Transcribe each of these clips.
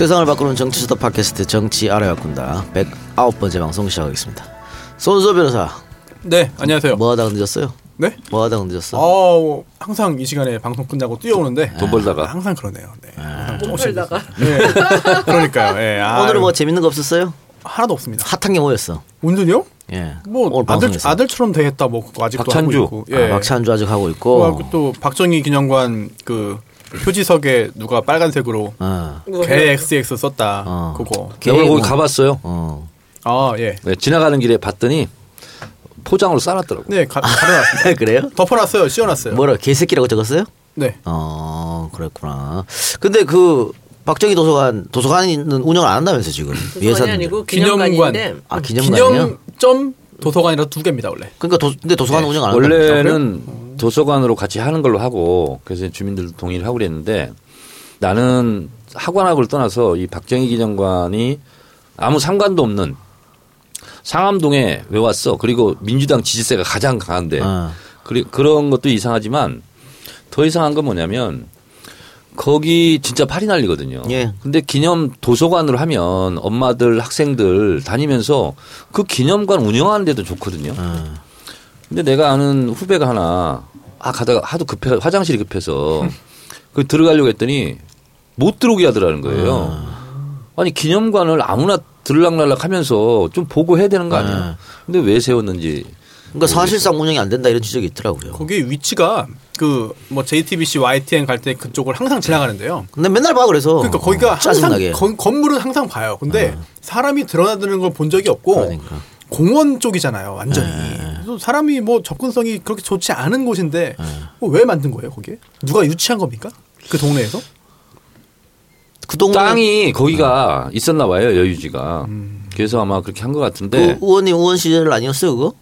세상을 바꾸는 정치 수다 팟캐스트 정치 알아야 꾼다 109번째 방송 시작하겠습니다. 손수 변호사 네, 안녕하세요. 뭐 하다가 늦었어요? 네? 뭐 하다가 늦었어? 어, 항상 이 시간에 방송 끝나고 뛰어오는데 돈 벌다가. 아, 항상 그러네요. 네. 항상 못 조금씩 벌다가. 네. 그러니까요. 예. 아, 오늘은 뭐 재밌는 거 없었어요? 하나도 없습니다. 핫한 게 뭐였어? 온전히요? 예. 뭐 아들 방송에서. 아들처럼 되겠다 뭐 아직도 박찬주. 하고 있고. 예. 아, 박찬주 아직 하고 있고. 또 박정희 기념관 그 표지석에 누가 빨간색으로 어. 개 XX 썼다. 어. 그거. 개- 오늘 거기 뭐- 가봤어요. 어. 아 예. 네, 지나가는 길에 봤더니 포장으로 싸놨더라고. 네, 가, 가려놨습니다. 그래요? 덮어놨어요. 씌워놨어요. 뭐라 개새끼라고 적었어요? 네. 어, 그랬구나. 근데 그 박정희 도서관 도서관은 운영을 안 한다면서 지금 도서관이 아니고 기념관인데 아 기념관이요? 기념점 도서관이라 두 개입니다 원래. 그러니까 도, 근데 도서관 네. 운영 안 한다면서 원래는 도서관으로 같이 하는 걸로 하고 그래서 주민들도 동의를 하고 그랬는데 나는 학관학을 떠나서 이 박정희 기념관이 아무 상관도 없는 상암동에 왜 왔어? 그리고 민주당 지지세가 가장 강한데 어. 그리, 그런 것도 이상하지만 더 이상한 건 뭐냐면 거기 진짜 팔이 날리거든요. 예. 근데 기념 도서관으로 하면 엄마들 학생들 다니면서 그 기념관 운영하는 데도 좋거든요. 어. 근데 내가 아는 후배가 하나 아 가다가 하도 급해 화장실이 급해서 그 들어가려고 했더니 못 들어오게 하더라는 거예요. 아니 기념관을 아무나 들락날락 하면서 좀 보고 해야 되는 거 아니야? 근데 왜 세웠는지 그러니까 사실상 운영이 안 된다 이런 지적이 있더라고요. 거기 위치가 그 뭐 JTBC, YTN 갈 때 그쪽을 항상 지나가는데요. 근데 맨날 봐 그래서 그러니까 거기가 항상 짜증나게. 건, 건물은 항상 봐요. 근데 사람이 드러나드는 걸 본 적이 없고 그러니까. 공원 쪽이잖아요, 완전히. 그래서 사람이 뭐 접근성이 그렇게 좋지 않은 곳인데 뭐왜 만든 거예요, 거기에? 누가 유치한 겁니까? 그 동네에서? 그 동네 땅이 거기가 있었나 봐요 여유지가. 그래서 아마 그렇게 한것그 같은데 의원이 의원 시절 아니었어요 그거?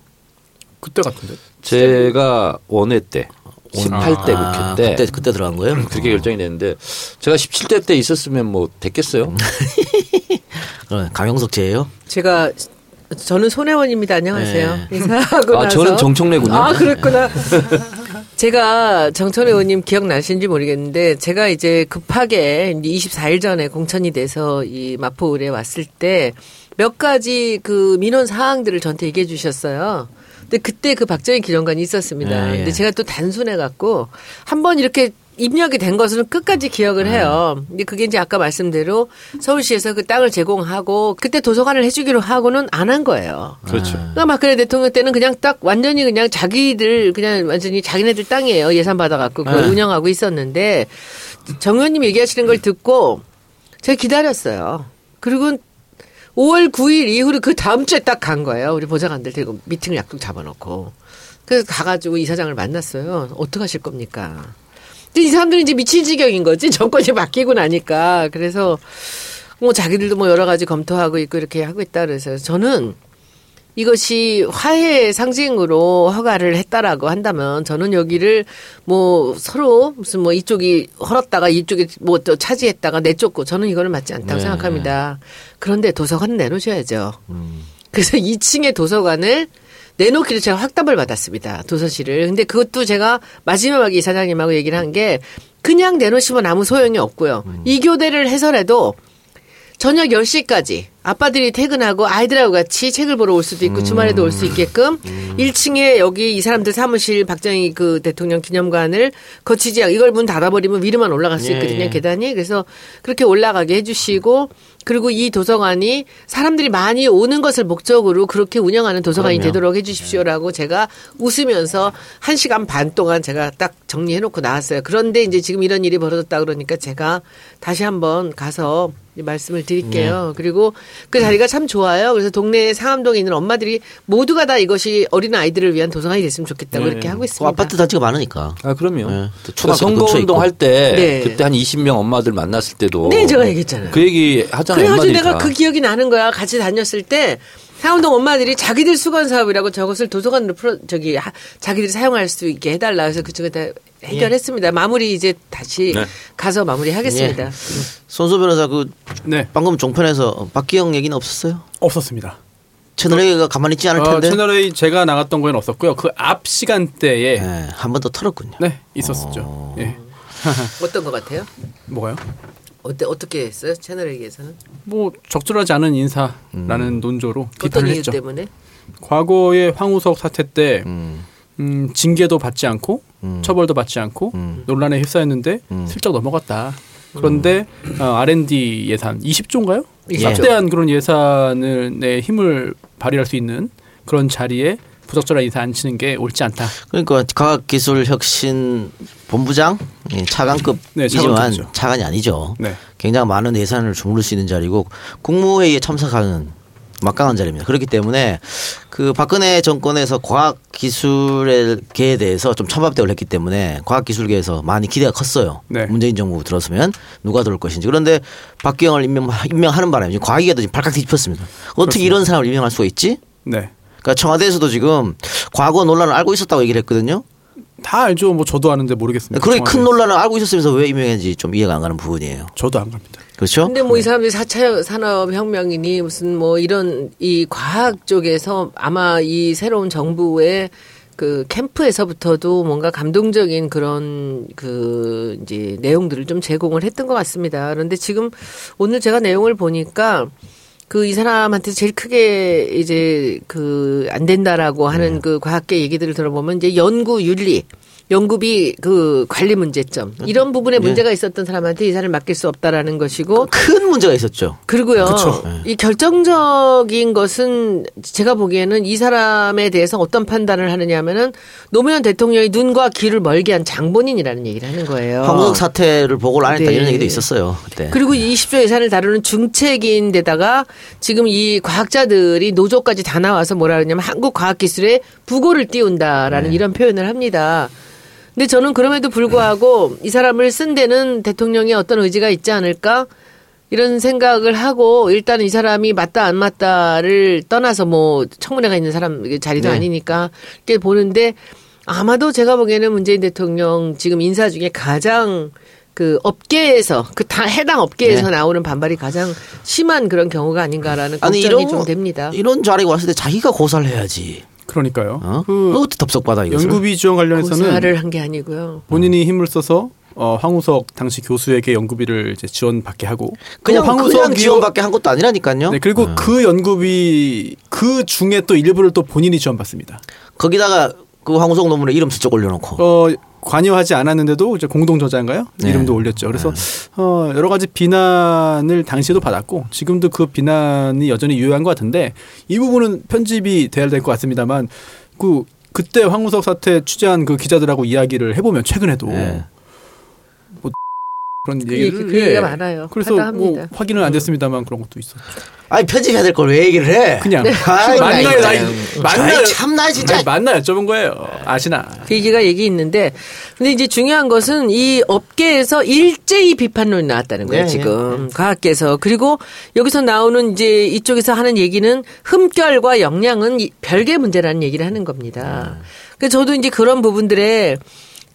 그때 같은데. 제가 원회 때 18대 아, 국회 때 그때 그때 들어간 거예요? 그렇게 결정이 됐는데 제가 17대 때 있었으면 뭐 됐겠어요? 어, 강영석 제예요? 제가 저는 손혜원입니다. 안녕하세요. 네. 인사하고 아, 나서 저는 정청래군요. 아 그랬구나. 제가 정청래 의원님 기억나시는지 모르겠는데 제가 이제 급하게 이제 24일 전에 공천이 돼서 이 마포을에 왔을 때 몇 가지 그 민원 사항들을 저한테 얘기해 주셨어요. 근데 그때 그 박정희 기념관이 있었습니다. 네, 예. 근데 제가 또 단순해 갖고 한 번 이렇게 입력이 된 것은 끝까지 기억을 네. 해요. 근데 그게 이제 아까 말씀대로 서울시에서 그 땅을 제공하고 그때 도서관을 해주기로 하고는 안 한 거예요. 그렇죠. 그러니까 박근혜 대통령 때는 그냥 딱 완전히 그냥 자기들 그냥 완전히 자기네들 땅이에요. 예산 받아갖고 그걸 네. 운영하고 있었는데 정 의원님 얘기하시는 걸 듣고 제가 기다렸어요. 그리고 5월 9일 이후로 그 다음 주에 딱 간 거예요. 우리 보좌관들 데리고 미팅을 약속 잡아놓고. 그래서 가가지고 이사장을 만났어요. 어떡하실 겁니까? 이 사람들이 이제 미친 지경인 거지. 정권이 바뀌고 나니까. 그래서 뭐 자기들도 뭐 여러 가지 검토하고 있고 이렇게 하고 있다 그래서 저는 이것이 화해의 상징으로 허가를 했다라고 한다면 저는 여기를 뭐 서로 무슨 뭐 이쪽이 헐었다가 이쪽이 뭐 또 차지했다가 내쫓고 저는 이거는 맞지 않다고 네. 생각합니다. 그런데 도서관은 내놓으셔야죠. 그래서 2층의 도서관을 내놓기로 제가 확답을 받았습니다. 도서실을. 근데 그것도 제가 마지막에 이 사장님하고 얘기를 한 게 그냥 내놓으시면 아무 소용이 없고요. 이 교대를 해서라도 저녁 10시까지 아빠들이 퇴근하고 아이들하고 같이 책을 보러 올 수도 있고 주말에도 올 수 있게끔 1층에 여기 이 사람들 사무실 박정희 그 대통령 기념관을 거치지 않고 이걸 문 닫아버리면 위로만 올라갈 수 예, 있거든요 예. 계단이 그래서 그렇게 올라가게 해주시고 그리고 이 도서관이 사람들이 많이 오는 것을 목적으로 그렇게 운영하는 도서관이 그럼요. 되도록 해주십시오라고 제가 웃으면서 한 시간 반 동안 제가 딱 정리해놓고 나왔어요. 그런데 이제 지금 이런 일이 벌어졌다 그러니까 제가 다시 한번 가서 말씀을 드릴게요. 그리고 그 자리가 참 좋아요. 그래서 동네 상암동에 있는 엄마들이 모두가 다 이것이 어린 아이들을 위한 도서관이 됐으면 좋겠다고 이렇게 하고 그 있습니다. 아파트 단지가 많으니까. 아 그럼요. 네. 또그 근처에 선거운동 있고. 할때 네. 그때 한 20명 엄마들 만났을 때도 네, 제가 얘기했잖아요. 그 얘기 하잖아요. 그래가지고 엄마들이 내가 다. 그 기억이 나는 거야. 같이 다녔을 때 상암동 엄마들이 자기들 수건 사업이라고 저것을 도서관으로 풀어 저기 하- 자기들이 사용할 수 있게 해달라 해서 그쪽에 다 해결했습니다. 마무리 이제 다시 네. 가서 마무리하겠습니다. 손수 변호사 그 네. 방금 종편에서 박기영 얘기는 없었어요? 없었습니다. 채널 A가 가만히 있지 않을 어, 텐데. 채널 A 제가 나갔던 거에는 없었고요. 그 앞 시간대에 네, 한번 더 털었군요. 네 있었었죠. 예. 어떤 것 같아요? 뭐가요? 어때 어떻게 했어요? 채널에게서는 뭐 적절하지 않은 인사라는 논조로 어떤 비판을 이유 했죠. 때문에? 과거에 황우석 사태 때 음. 음, 징계도 받지 않고 음. 처벌도 받지 않고 음. 논란에 휩싸였는데 음. 슬쩍 넘어갔다. 그런데 어, R&D 예산 20조인가요? 예. 막대한 그런 예산을 내 힘을 발휘할 수 있는 그런 자리에 부적절한 인사 안 치는 게 옳지 않다. 그러니까 과학기술 혁신 본부장 예, 차관급이지만 네. 차관이 아니죠. 네. 굉장히 많은 예산을 주무를 수 있는 자리고 국무회의에 참석하는 막강한 자리입니다. 그렇기 때문에 그 박근혜 정권에서 과학기술계에 대해서 좀 천밥대을 했기 때문에 과학기술계에서 많이 기대가 컸어요. 네. 문재인 정부 들어서면 누가 들어올 것인지. 그런데 박기영을 임명, 임명하는 바람에 지금 과학계도 지금 발칵 뒤집혔습니다. 어떻게 이런 사람을 임명할 수가 있지? 네. 그러니까 청와대에서도 지금 과거 논란을 알고 있었다고 얘기를 했거든요. 다 알죠. 뭐 저도 아는데 모르겠습니다. 그렇게 큰 청와대. 논란을 알고 있었으면서 왜 임명했는지 좀 이해가 안 가는 부분이에요. 저도 안 갑니다. 그렇죠? 근데 뭐 이 사람들이 4차 산업혁명이니 무슨 뭐 이런 이 과학 쪽에서 아마 이 새로운 정부의 그 캠프에서부터도 뭔가 감동적인 그런 그 이제 내용들을 좀 제공을 했던 것 같습니다. 그런데 지금 오늘 제가 내용을 보니까 그 이 사람한테 제일 크게 이제 그 안 된다라고 하는 네. 그 과학계 얘기들을 들어보면 이제 연구 윤리 연구비 그 관리 문제점 이런 부분에 네. 문제가 있었던 사람한테 이 사람을 맡길 수 없다라는 것이고 큰 문제가 있었죠. 그리고요 그쵸. 이 결정적인 것은 제가 보기에는 이 사람에 대해서 어떤 판단을 하느냐면은 노무현 대통령이 눈과 귀를 멀게 한 장본인이라는 얘기를 하는 거예요. 황우석 사태를 보고를 안 했다 네. 이런 얘기도 있었어요. 그때. 그리고 20조 예산을 다루는 중책인데다가 지금 이 과학자들이 노조까지 다 나와서 뭐라 그러냐면 한국 과학기술에 부고를 띄운다라는 이런 표현을 합니다. 근데 저는 그럼에도 불구하고 이 사람을 쓴 데는 대통령의 어떤 의지가 있지 않을까? 이런 생각을 하고 일단 이 사람이 맞다 안 맞다를 떠나서 뭐 청문회가 있는 사람 자리도 네. 아니니까 이렇게 보는데 아마도 제가 보기에는 문재인 대통령 지금 인사 중에 가장 그 업계에서 그 다 해당 업계에서 네. 나오는 반발이 가장 심한 그런 경우가 아닌가라는 걱정이 이런 좀 됩니다. 이런 자리가 왔을 때 자기가 고사를 해야지. 그러니까요. 어? 그 어떻게 덥석받아 이것을? 연구비 지원 관련해서는 고사를 한 게 아니고요. 본인이 힘을 써서 어, 황우석 당시 교수에게 연구비를 이제 지원받게 하고 그냥 황우석이- 지원밖에 한 것도 아니라니까요. 네, 그리고 그 연구비 그 중에 또 일부를 또 본인이 지원받습니다. 거기다가 그 황우석 논문에 이름 슬쩍 올려놓고. 어, 관여하지 않았는데도 이제 공동 저자인가요? 네. 이름도 올렸죠. 그래서 어, 여러 가지 비난을 당시에도 받았고 지금도 그 비난이 여전히 유효한 것 같은데 이 부분은 편집이 돼야 될 것 같습니다만 그 그때 황우석 사태 취재한 그 기자들하고 이야기를 해보면 최근에도 네. 뭐 그런 그, 얘기를 얘기- 그 얘기가 많아요. 그래서 뭐 합니다. 확인은 안 됐습니다만 그런 것도 있었죠. 아니 편집해야 될 걸 왜 얘기를 해? 그냥 아이, 만나요. 나이- 만나요. 참나 진짜. 아니, 만나 여쭤본 거예요. 아시나? 그 얘기가 얘기 있는데 근데 이제 중요한 것은 이 업계에서 일제히 비판론이 나왔다는 거예요 네, 지금 과학계에서 그리고 여기서 나오는 이제 이쪽에서 하는 얘기는 흠결과 영양은 이- 별개 문제라는 얘기를 하는 겁니다. 그래서 저도 이제 그런 부분들에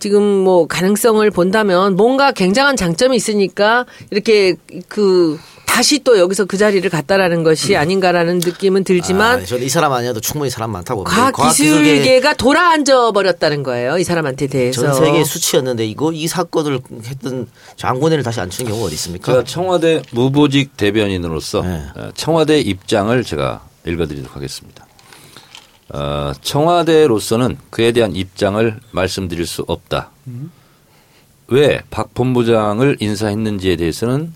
지금 뭐 가능성을 본다면 뭔가 굉장한 장점이 있으니까 이렇게 그 다시 또 여기서 그 자리를 갔다라는 것이 아닌가라는 느낌은 들지만 아, 저는 이 사람 아니어도 충분히 사람 많다고. 과학 기술계가 돌아앉아 버렸다는 거예요. 이 사람한테 대해서. 전 세계 수치였는데 이거 이 사건을 했던 장군회를 다시 앉히는 경우가 어디 있습니까? 제가 청와대 무보직 대변인으로서 네. 어, 청와대 입장을 제가 읽어드리도록 하겠습니다. 어, 청와대로서는 그에 대한 입장을 말씀드릴 수 없다. 왜박 본부장을 인사했는지에 대해서는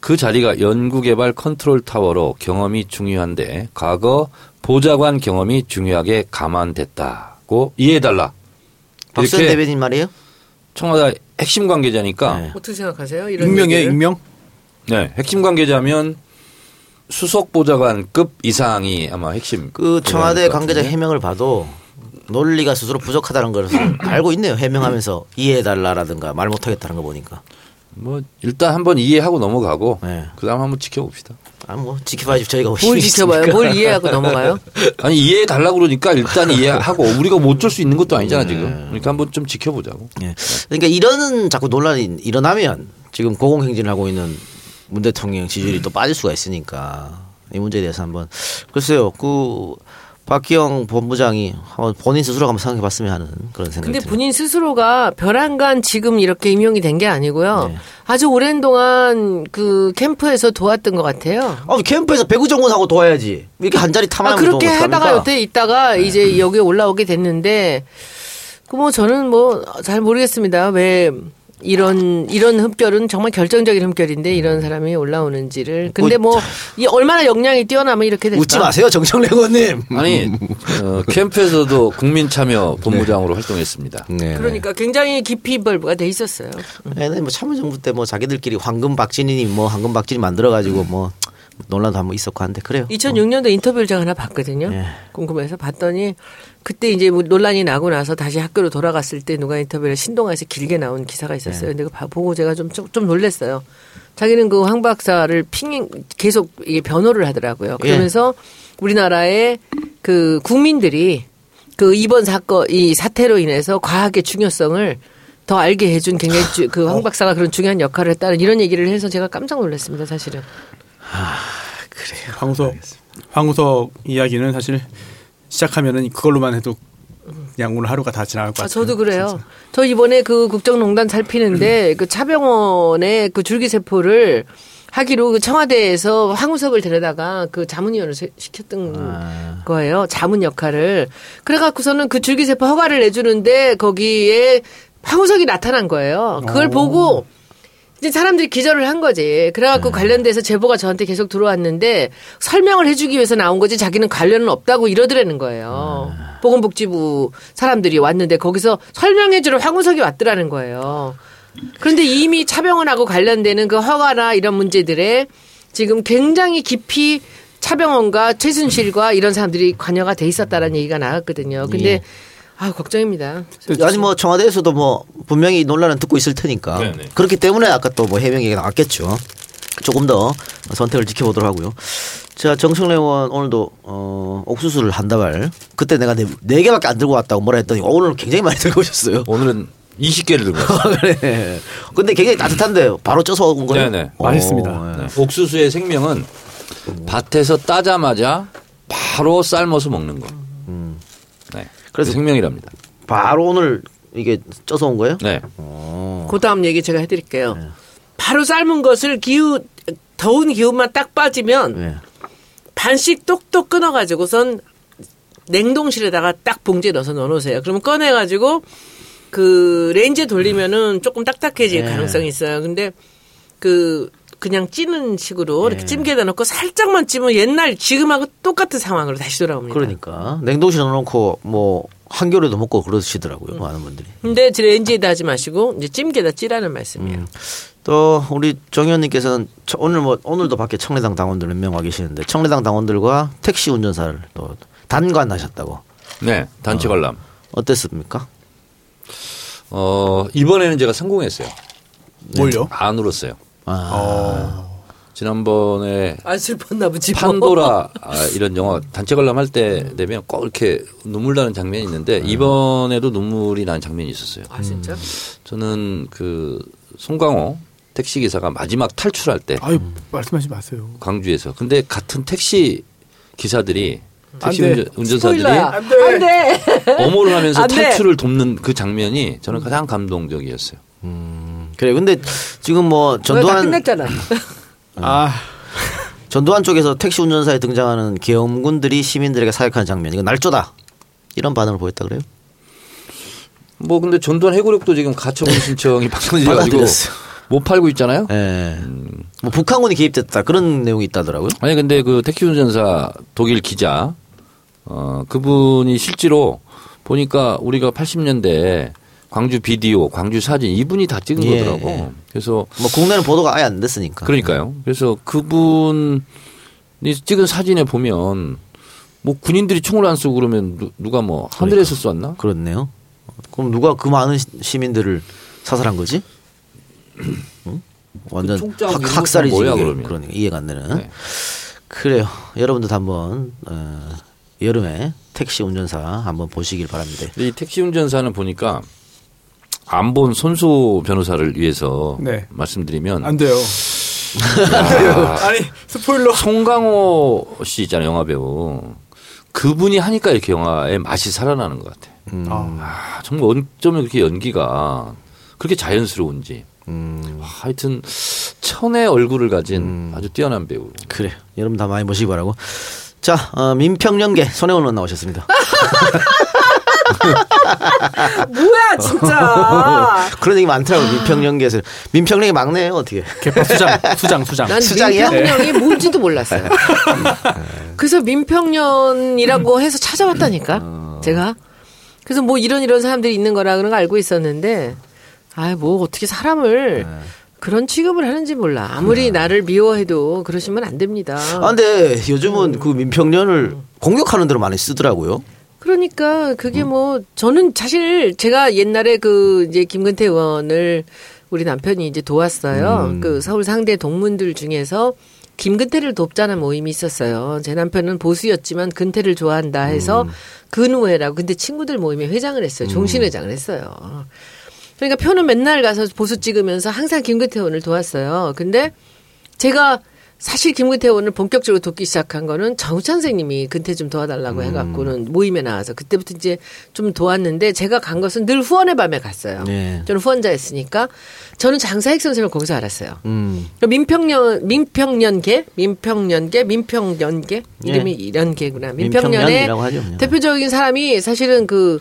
그 자리가 연구개발 컨트롤 타워로 경험이 중요한데 과거 보좌관 경험이 중요하게 감안됐다고 이해해달라. 박수현 대변인 말이에요? 청와대 핵심 관계자니까 네. 어떻게 생각하세요? 이런 익명이에요, 얘기를? 익명? 네, 핵심 관계자면 수석 보좌관급 이상이 아마 핵심. 그 청와대 관계자. 해명을 봐도 논리가 스스로 부족하다는 것을 알고 있네요. 해명하면서 이해해달라라든가 말 못하겠다는 거 보니까. 뭐 일단 한번 이해하고 넘어가고 네. 그다음 한번 지켜봅시다. 아, 뭐 지켜봐야지 저희가 뭘 힘이 지켜봐요? 뭘 이해하고 넘어가요? 아니 이해해 달라고 그러니까 일단 이해하고 우리가 못 줄 수 있는 것도 아니잖아 지금. 그러니까 한번 좀 지켜보자고. 예. 그러니까 이런 자꾸 논란이 일어나면 지금 고공행진을 하고 있는 문 대통령 지지율이 또 빠질 수가 있으니까 이 문제에 대해서 한번 글쎄요 그 박기영 본부장이 한번 본인 스스로 한번 생각해 봤으면 하는 그런 생각이 근데 듭니다. 본인 스스로가 벼랑간 지금 이렇게 임용이 된 게 아니고요. 네. 아주 오랜 동안 그 캠프에서 도왔던 것 같아요. 아, 캠프에서 배구 전공하고 도와야지. 이렇게 한 자리 탐하면 아, 그렇게 하다가 여태 있다가 이제 여기 올라오게 됐는데 그 뭐 저는 뭐 잘 모르겠습니다. 왜 이런 이런 흡결은 정말 결정적인 흡결인데 이런 사람이 올라오는지를 근데 뭐 이 얼마나 역량이 뛰어나면 이렇게 될까? 웃지 마세요, 정청래 의원님. 아니 어, 캠프에서도 국민참여 본부장으로 활동했습니다. 네. 그러니까 굉장히 깊이 벌브가 돼 있었어요. 네, 뭐 참여정부 때 뭐 자기들끼리 황금 박진이 뭐 황금 박진이 만들어 가지고 뭐 논란도 한번 있었고 한데 그래요. 2006년도 인터뷰를 제가 하나 봤거든요. 예. 궁금해서 봤더니 그때 이제 뭐 논란이 나고 나서 다시 학교로 돌아갔을 때 누가 인터뷰를 신동아에서 길게 나온 기사가 있었어요. 근데 그 봐- 보고 제가 좀, 좀, 좀 놀랬어요. 자기는 그 황 박사를 핑, 계속 이게 변호를 하더라고요. 그러면서 우리나라의 그 국민들이 그 이번 사건, 이 사태로 인해서 과학의 중요성을 더 알게 해준 굉장히 그황 박사가 그런 중요한 역할을 했다는 이런 얘기를 해서 제가 깜짝 놀랐습니다, 사실은. 황우석 황우석 이야기는 사실 시작하면은 그걸로만 해도 그냥 오늘 하루가 다 지나갈 것 아, 같아요. 저도 그래요. 저 이번에 그 국정농단 살피는데 그 차병원의 그 줄기세포를 하기로 그 청와대에서 황우석을 데려다가 그 자문위원을 세- 시켰던 거예요. 자문 역할을. 그래갖고서는 그 줄기세포 허가를 내주는데 거기에 황우석이 나타난 거예요. 그걸 보고 이제 사람들이 기절을 한 거지. 그래갖고 관련돼서 제보가 저한테 계속 들어왔는데 설명을 해주기 위해서 나온 거지 자기는 관련은 없다고 이러더라는 거예요. 보건복지부 사람들이 왔는데 거기서 설명해주러 황우석이 왔더라는 거예요. 그런데 이미 차병원하고 관련되는 그 허가나 이런 문제들에 지금 굉장히 깊이 차병원과 최순실과 이런 사람들이 관여가 돼 있었다라는 얘기가 나왔거든요. 근데 예. 아 걱정입니다. 아직 뭐 청와대에서도 뭐 분명히 논란은 듣고 있을 테니까 네네. 그렇기 때문에 아까 또 뭐 해명 얘기가 나왔겠죠. 조금 더 선택을 지켜보도록 하고요. 자 정청래 의원 오늘도 어, 옥수수를 한 다발 그때 내가 네, 네 개밖에 안 들고 왔다고 뭐라 했더니 오늘 굉장히 많이 들고 오셨어요. 오늘은 20개를 들고 왔어요. 그래. 근데 굉장히 따뜻한데 바로 쪄서 온 거예요. 네네. 오, 맛있습니다. 네. 네. 옥수수의 생명은 밭에서 따자마자 바로 삶아서 먹는 거. 네. 그래서 생명이랍니다. 바로 오늘 이게 쪄서 온 거예요? 네. 그 다음 얘기 제가 해드릴게요. 바로 삶은 것을 기후 더운 기운만 딱 빠지면 네. 반씩 똑똑 끊어가지고선 냉동실에다가 딱 봉지에 넣어서 넣어놓으세요. 그러면 꺼내가지고 그 레인지에 돌리면은 조금 딱딱해질 네. 가능성이 있어요. 근데 그 그냥 찌는 식으로 이렇게 찜기에다 넣고 살짝만 찌면 옛날 지금하고 똑같은 상황으로 다시 돌아옵니다. 그러니까 냉동실에 넣어놓고 뭐 한겨울에도 먹고 그러시더라고요 많은 분들이. 근데 레인지에다 하지 마시고 이제 찜기에다 찌라는 말씀이에요. 또 우리 정 의원님께서는 저- 오늘 뭐 오늘도 밖에 청래당 당원들 몇 명 와 계시는데 청래당 당원들과 택시 운전사를 또 단관하셨다고 네. 단체 관람. 어 땠습니까? 어, 이번에는 제가 성공했어요. 뭘요? 안 울었어요. 아, 지난번에 안 슬펐나 보지. 뭐. 판도라 아, 이런 영화 단체 관람할 때 되면 꼭 이렇게 눈물 나는 장면이 있는데 이번에도 눈물이 나는 장면이 있었어요. 아 진짜? 저는 그 송강호 택시 기사가 마지막 탈출할 때 아유 말씀하지 마세요. 광주에서 근데 같은 택시 기사들이 택시 안 돼. 운전, 운전사들이 스포일러야. 안 돼. 안 돼. 어모를 하면서 안 돼. 탈출을 돕는 그 장면이 저는 가장 감동적이었어요. 그래. 근데 지금 뭐다 전두환 끝냈잖아. 아 전두환 쪽에서 택시 운전사에 등장하는 계엄군들이 시민들에게 사역하는 장면 이거 날조다 이런 반응을 보였다 그래요? 뭐 근데 전두환 해고력도 지금 가처분 신청이 박성진해가지고 받아들였어요. 못 팔고 있잖아요. 예. 뭐 북한군이 개입됐다 그런 내용이 있다더라고요. 아니 근데 그 택시 운전사 독일 기자 어 그분이 실제로 보니까 우리가 80년대 광주 비디오, 광주 사진 이분이 다 찍은 예, 거더라고. 예. 그래서 뭐 국내는 보도가 아예 안 됐으니까. 그러니까요. 그래서 그분이 찍은 사진에 보면 뭐 군인들이 총을 안 쏘고 그러면 누, 누가 뭐 하늘에서 쐈나? 그렇네요. 그럼 누가 그 많은 시- 시민들을 사살한 거지? 응? 완전 그 학, 학살이지. 뭐야. 그러면? 그러니까 이해가 안 되는. 네. 그래요. 여러분들도 한번 어, 여름에 택시 운전사 한번 보시길 바랍니다. 이 택시 운전사는 보니까 안 본 손수 변호사를 위해서 네. 말씀드리면 안 돼요. 아니 스포일러. 송강호 씨 있잖아요, 영화 배우. 그분이 하니까 이렇게 영화의 맛이 살아나는 것 같아. 음. 아. 아, 정말 어쩌면 그렇게 연기가 그렇게 자연스러운지. 음. 아, 하여튼 천의 얼굴을 가진 아주 뛰어난 배우. 그래. 여러분 다 많이 모시기 바라고. 자, 어, 민평연계 손혜원 나오셨습니다. 뭐야 진짜. 그런 얘기 많더라고 민평연계에서. 민평연계 막내예요 어떻게? 개파 수장, 수장, 수장. 난 수장이야? 민평년이 뭔지도 몰랐어요. 그래서 민평년이라고 해서 찾아봤다니까 제가. 그래서 뭐 이런 이런 사람들이 있는 거라 그런 거 알고 있었는데, 아뭐 어떻게 사람을 그런 취급을 하는지 몰라. 아무리 나를 미워해도 그러시면 안 됩니다. 아 근데 요즘은 그 민평연을 공격하는 대로 많이 쓰더라고요. 그러니까 그게 뭐 저는 사실 제가 옛날에 그 이제 김근태 의원을 우리 남편이 이제 도왔어요. 그 서울 상대 동문들 중에서 김근태를 돕자는 모임이 있었어요. 제 남편은 보수였지만 근태를 좋아한다 해서 근우회라고 근데 친구들 모임에 회장을 했어요. 종신회장을 했어요. 그러니까 표는 맨날 가서 보수 찍으면서 항상 김근태 의원을 도왔어요. 근데 제가 사실 김근태 의원을 본격적으로 돕기 시작한 거는 정우찬 선생님이 근태 좀 도와달라고 해갖고는 모임에 나와서 그때부터 이제 좀 도왔는데 제가 간 것은 늘 후원의 밤에 갔어요. 네. 저는 후원자였으니까 저는 장사익 선생님을 거기서 알았어요. 음. 그러니까 민평년 민평년계 민평년계 민평년계 이름이 이런 개구나. 민평년의. 대표적인 사람이 사실은 그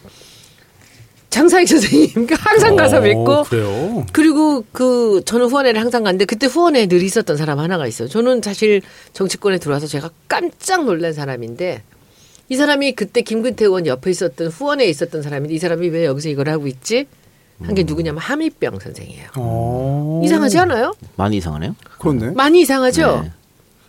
장사익 선생님 항상 가서 어, 뵙고 그래요. 그리고 그 저는 후원회를 항상 갔는데 그때 후원회에 늘 있었던 사람 하나가 있어요. 저는 사실 정치권에 들어와서 제가 깜짝 놀란 사람인데 이 사람이 그때 김근태 의원 옆에 있었던 후원회에 있었던 사람인데 이 사람이 왜 여기서 이걸 하고 있지? 한 게 누구냐면 하미병 선생이에요. 어. 이상하지 않아요? 많이 이상하네요. 그렇네. 많이 이상하죠? 네.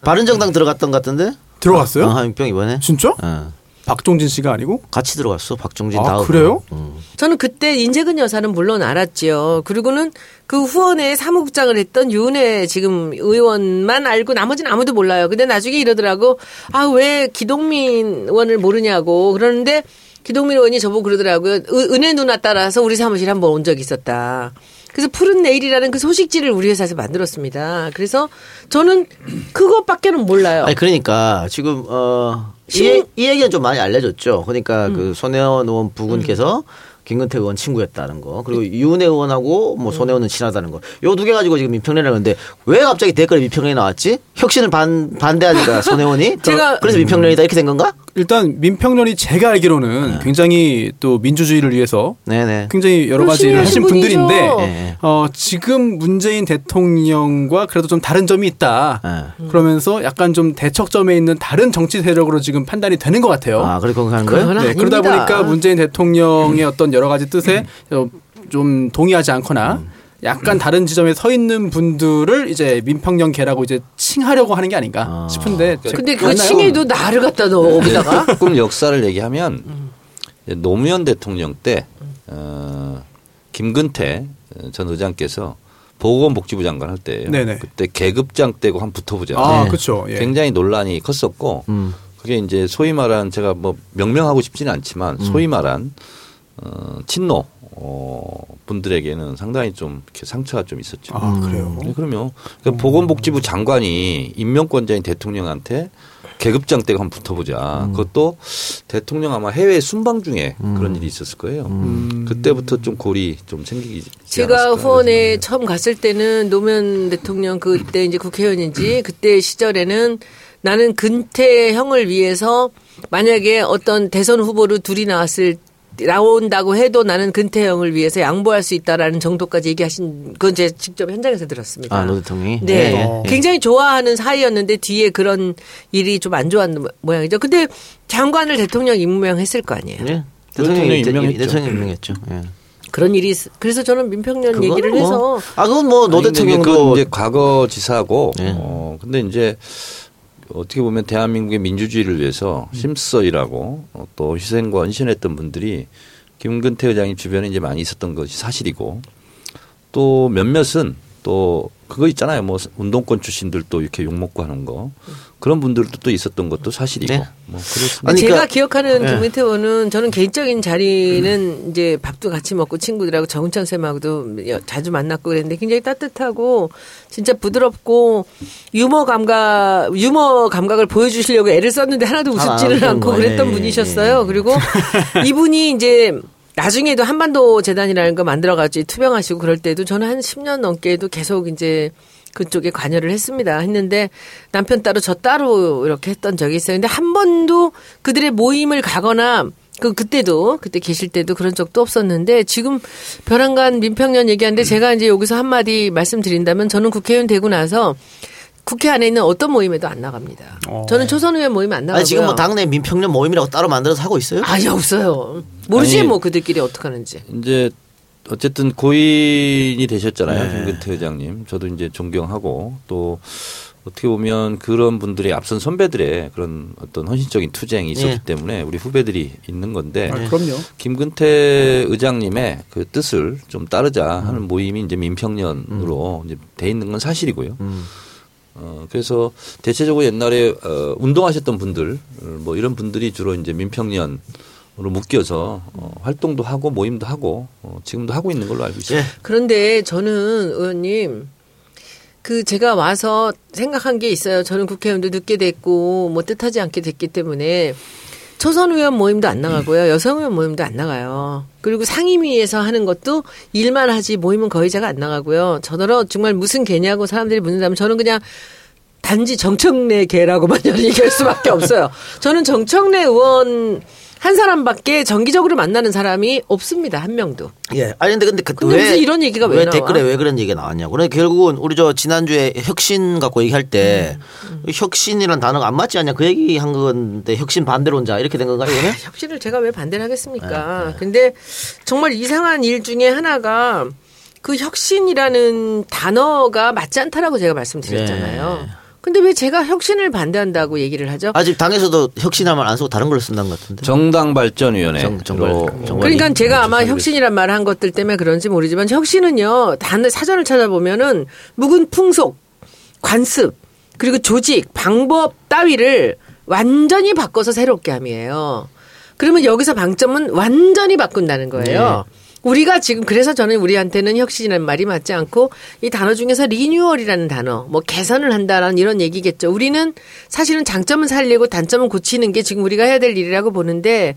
바른정당 들어갔던 것 같은데? 들어갔어요? 어, 한병 이번에? 진짜? 어. 박종진 씨가 아니고? 같이 들어갔어. 박종진 아, 다음. 그래요? 음. 저는 그때 인재근 여사는 물론 알았지요. 그리고는 그 후원회 사무국장을 했던 윤회 지금 의원만 알고 나머지는 아무도 몰라요. 근데 나중에 이러더라고. 아, 왜 기동민 의원을 모르냐고. 그러는데 기동민 의원이 저보고 그러더라고요. 은- 은혜 누나 따라서 우리 사무실 한번 온 적이 있었다. 그래서 푸른 내일이라는 그 소식지를 우리 회사에서 만들었습니다. 그래서 저는 그것밖에는 몰라요. 아니 그러니까 지금 어, 이, 이 얘기는 좀 많이 알려졌죠. 그러니까 음. 그 손혜원 의원 부군께서 김근태 의원 친구였다는 거 그리고 이윤혜 의원하고 뭐 손혜원은 친하다는 거. 요 두 개 가지고 지금 민평련을 하는데 왜 갑자기 댓글에 민평련이 나왔지? 혁신을 반 반대하니까 손혜원이 제가- 그래서 민평련이다 이렇게 된 건가? 일단 민평련이 제가 알기로는 굉장히 또 민주주의를 위해서 네네. 굉장히 여러 가지 일을 하신 하신 분들인데 분이죠. 네. 어, 지금 문재인 대통령과 그래도 좀 다른 점이 있다. 네. 그러면서 약간 좀 대척점에 있는 다른 정치 세력으로 지금 판단이 되는 것 같아요. 아 그렇게 하는 거예요? 네, 그러다 아닙니다. 보니까 문재인 대통령의 어떤 여러 가지 뜻에 어, 좀 동의하지 않거나 약간 다른 지점에 서 있는 분들을 이제 민평연계라고 이제 칭하려고 하는 게 아닌가 아. 싶은데 제- 근데 그? 칭에도 나를 갖다 넣어 거기다가 조금 역사를 얘기하면 이제 노무현 대통령 때 어, 김근태 전 의장께서 보건복지부 장관 할 때예요. 네네. 그때 계급장 떼고 한 붙어보자. 아, 네. 그렇죠. 예. 굉장히 논란이 컸었고 음. 그게 이제 소위 말한 제가 뭐 명명하고 싶지는 않지만 소위 말한 어, 친노 어, 분들에게는 상당히 좀 이렇게 상처가 좀 있었죠. 아, 그래요. 네, 그럼요. 그러니까 보건복지부 장관이 임명권자인 대통령한테 계급장 떼고 한번 붙어보자. 그것도 대통령 아마 해외 순방 중에 그런 일이 있었을 거예요. 그때부터 좀 골이 좀 생기기 제가 후원에 처음 갔을 때는 노무현 대통령 그때 이제 국회의원인지 그때 시절에는 나는 근태 형을 위해서 만약에 어떤 대선 후보로 둘이 나왔을 나온다고 해도 나는 근태 형을 위해서 양보할 수 있다라는 정도까지 얘기하신 그건 제가 직접 현장에서 들었습니다. 아, 노 대통령이? 네. 예, 예, 예. 굉장히 좋아하는 사이였는데 뒤에 그런 일이 좀 안 좋았는 모양이죠. 근데 장관을 대통령 임명했을 거 아니에요. 예. 대통령이 대통령이 임명했죠. 대통령 임명했죠. 예. 그런 일이 있- 그래서 저는 민평년 얘기를 뭐- 해서 아 그건 뭐 노 대통령도 이제 과거 지사고 네. 어 근데 이제 어떻게 보면 대한민국의 민주주의를 위해서 음. 심써이라고 어, 또 희생과 헌신했던 분들이 김근태 의장님 주변에 이제 많이 있었던 것이 사실이고 또 몇몇은 또 그거 있잖아요. 뭐 운동권 출신들도 이렇게 욕 먹고 하는 거 그런 분들도 또 있었던 것도 사실이고 네. 뭐 그렇습니다. 아니, 제가 그러니까- 기억하는 네. 김은태 의원은 저는 개인적인 자리는 이제 밥도 같이 먹고 친구들하고 정은창 쌤하고도 여- 자주 만났고 그랬는데 굉장히 따뜻하고 진짜 부드럽고 유머 감각 유머 감각을 보여주시려고 애를 썼는데 하나도 아, 웃지는 그런 않고 거. 그랬던 예, 분이셨어요. 예. 그리고 이분이 이제 나중에도 한반도 재단이라는 거 만들어가지고 투병하시고 그럴 때도 저는 한 10년 넘게도 계속 이제 그쪽에 관여를 했습니다. 했는데 남편 따로 저 따로 이렇게 했던 적이 있어요. 근데 한 번도 그들의 모임을 가거나 그 그때도 그때 계실 때도 그런 적도 없었는데 지금 벼랑간 민평년 얘기하는데 제가 이제 여기서 한 마디 말씀드린다면 저는 국회의원 되고 나서 국회 안에 있는 어떤 모임에도 안 나갑니다. 어. 저는 초선 의원 모임 안 나가고요. 아니 지금 뭐 당내 민평년 모임이라고 따로 만들어서 하고 있어요? 아니 없어요. 모르지 아니, 뭐 그들끼리 어떻게 하는지. 이제 어쨌든 고인이 되셨잖아요. 네. 김근태 의장님. 저도 이제 존경하고 또 어떻게 보면 그런 분들의 앞선 선배들의 그런 어떤 헌신적인 투쟁이 있었기 예. 때문에 우리 후배들이 있는 건데 아, 그럼요. 김근태 의장님의 그 뜻을 좀 따르자 하는 모임이 이제 민평년으로 이제 돼 있는 건 사실이고요. 음. 어, 그래서 대체적으로 옛날에 어, 운동하셨던 분들 어, 뭐 이런 분들이 주로 이제 민평년 으로 묶여서 어, 활동도 하고 모임도 하고 어, 지금도 하고 있는 걸로 알고 있습니다. 예. 그런데 저는 의원님 그 제가 와서 생각한 게 있어요. 저는 국회의원도 늦게 됐고 뭐 뜻하지 않게 됐기 때문에 초선 의원 모임도 안 나가고요. 여성 의원 모임도 안 나가요. 그리고 상임위에서 하는 것도 일만 하지 모임은 거의 제가 안 나가고요. 저더러 정말 무슨 개냐고 사람들이 묻는다면 저는 그냥 단지 정청래 개라고만 얘기할 수밖에 없어요. 저는 정청래 의원 한 사람밖에 정기적으로 만나는 사람이 없습니다. 한 명도. 예. 아니 근데 근데 그 근데 무슨 이런 얘기가 왜 나와? 댓글에 왜 그런 얘기가 나왔냐고. 그러니까 결국은 우리 저 지난주에 혁신 갖고 얘기할 때 음, 혁신이란 단어가 안 맞지 않냐 그 얘기 한 건데 혁신 반대론자 이렇게 된 건가요, 이거는? 혁신을 제가 왜 반대를 네, 하겠습니까? 근데 정말 이상한 일 중에 하나가 그 혁신이라는 단어가 맞지 않다라고 제가 말씀드렸잖아요. 네. 근데 왜 제가 혁신을 반대한다고 얘기를 하죠? 아직 당에서도 혁신하면 안 쓰고 다른 걸 쓴다는 것 같은데. 정당발전위원회. 정- 정발- 그러니까 제가 아마 혁신이란 말을 한 것들 때문에 그런지 모르지만 혁신은요 단 사전을 찾아보면은 묵은 풍속, 관습 그리고 조직, 방법 따위를 완전히 바꿔서 새롭게 함이에요. 그러면 여기서 방점은 완전히 바꾼다는 거예요. 우리가 지금 그래서 저는 우리한테는 혁신이라는 말이 맞지 않고 이 단어 중에서 리뉴얼이라는 단어, 뭐 개선을 한다라는 이런 얘기겠죠. 우리는 사실은 장점은 살리고 단점은 고치는 게 지금 우리가 해야 될 일이라고 보는데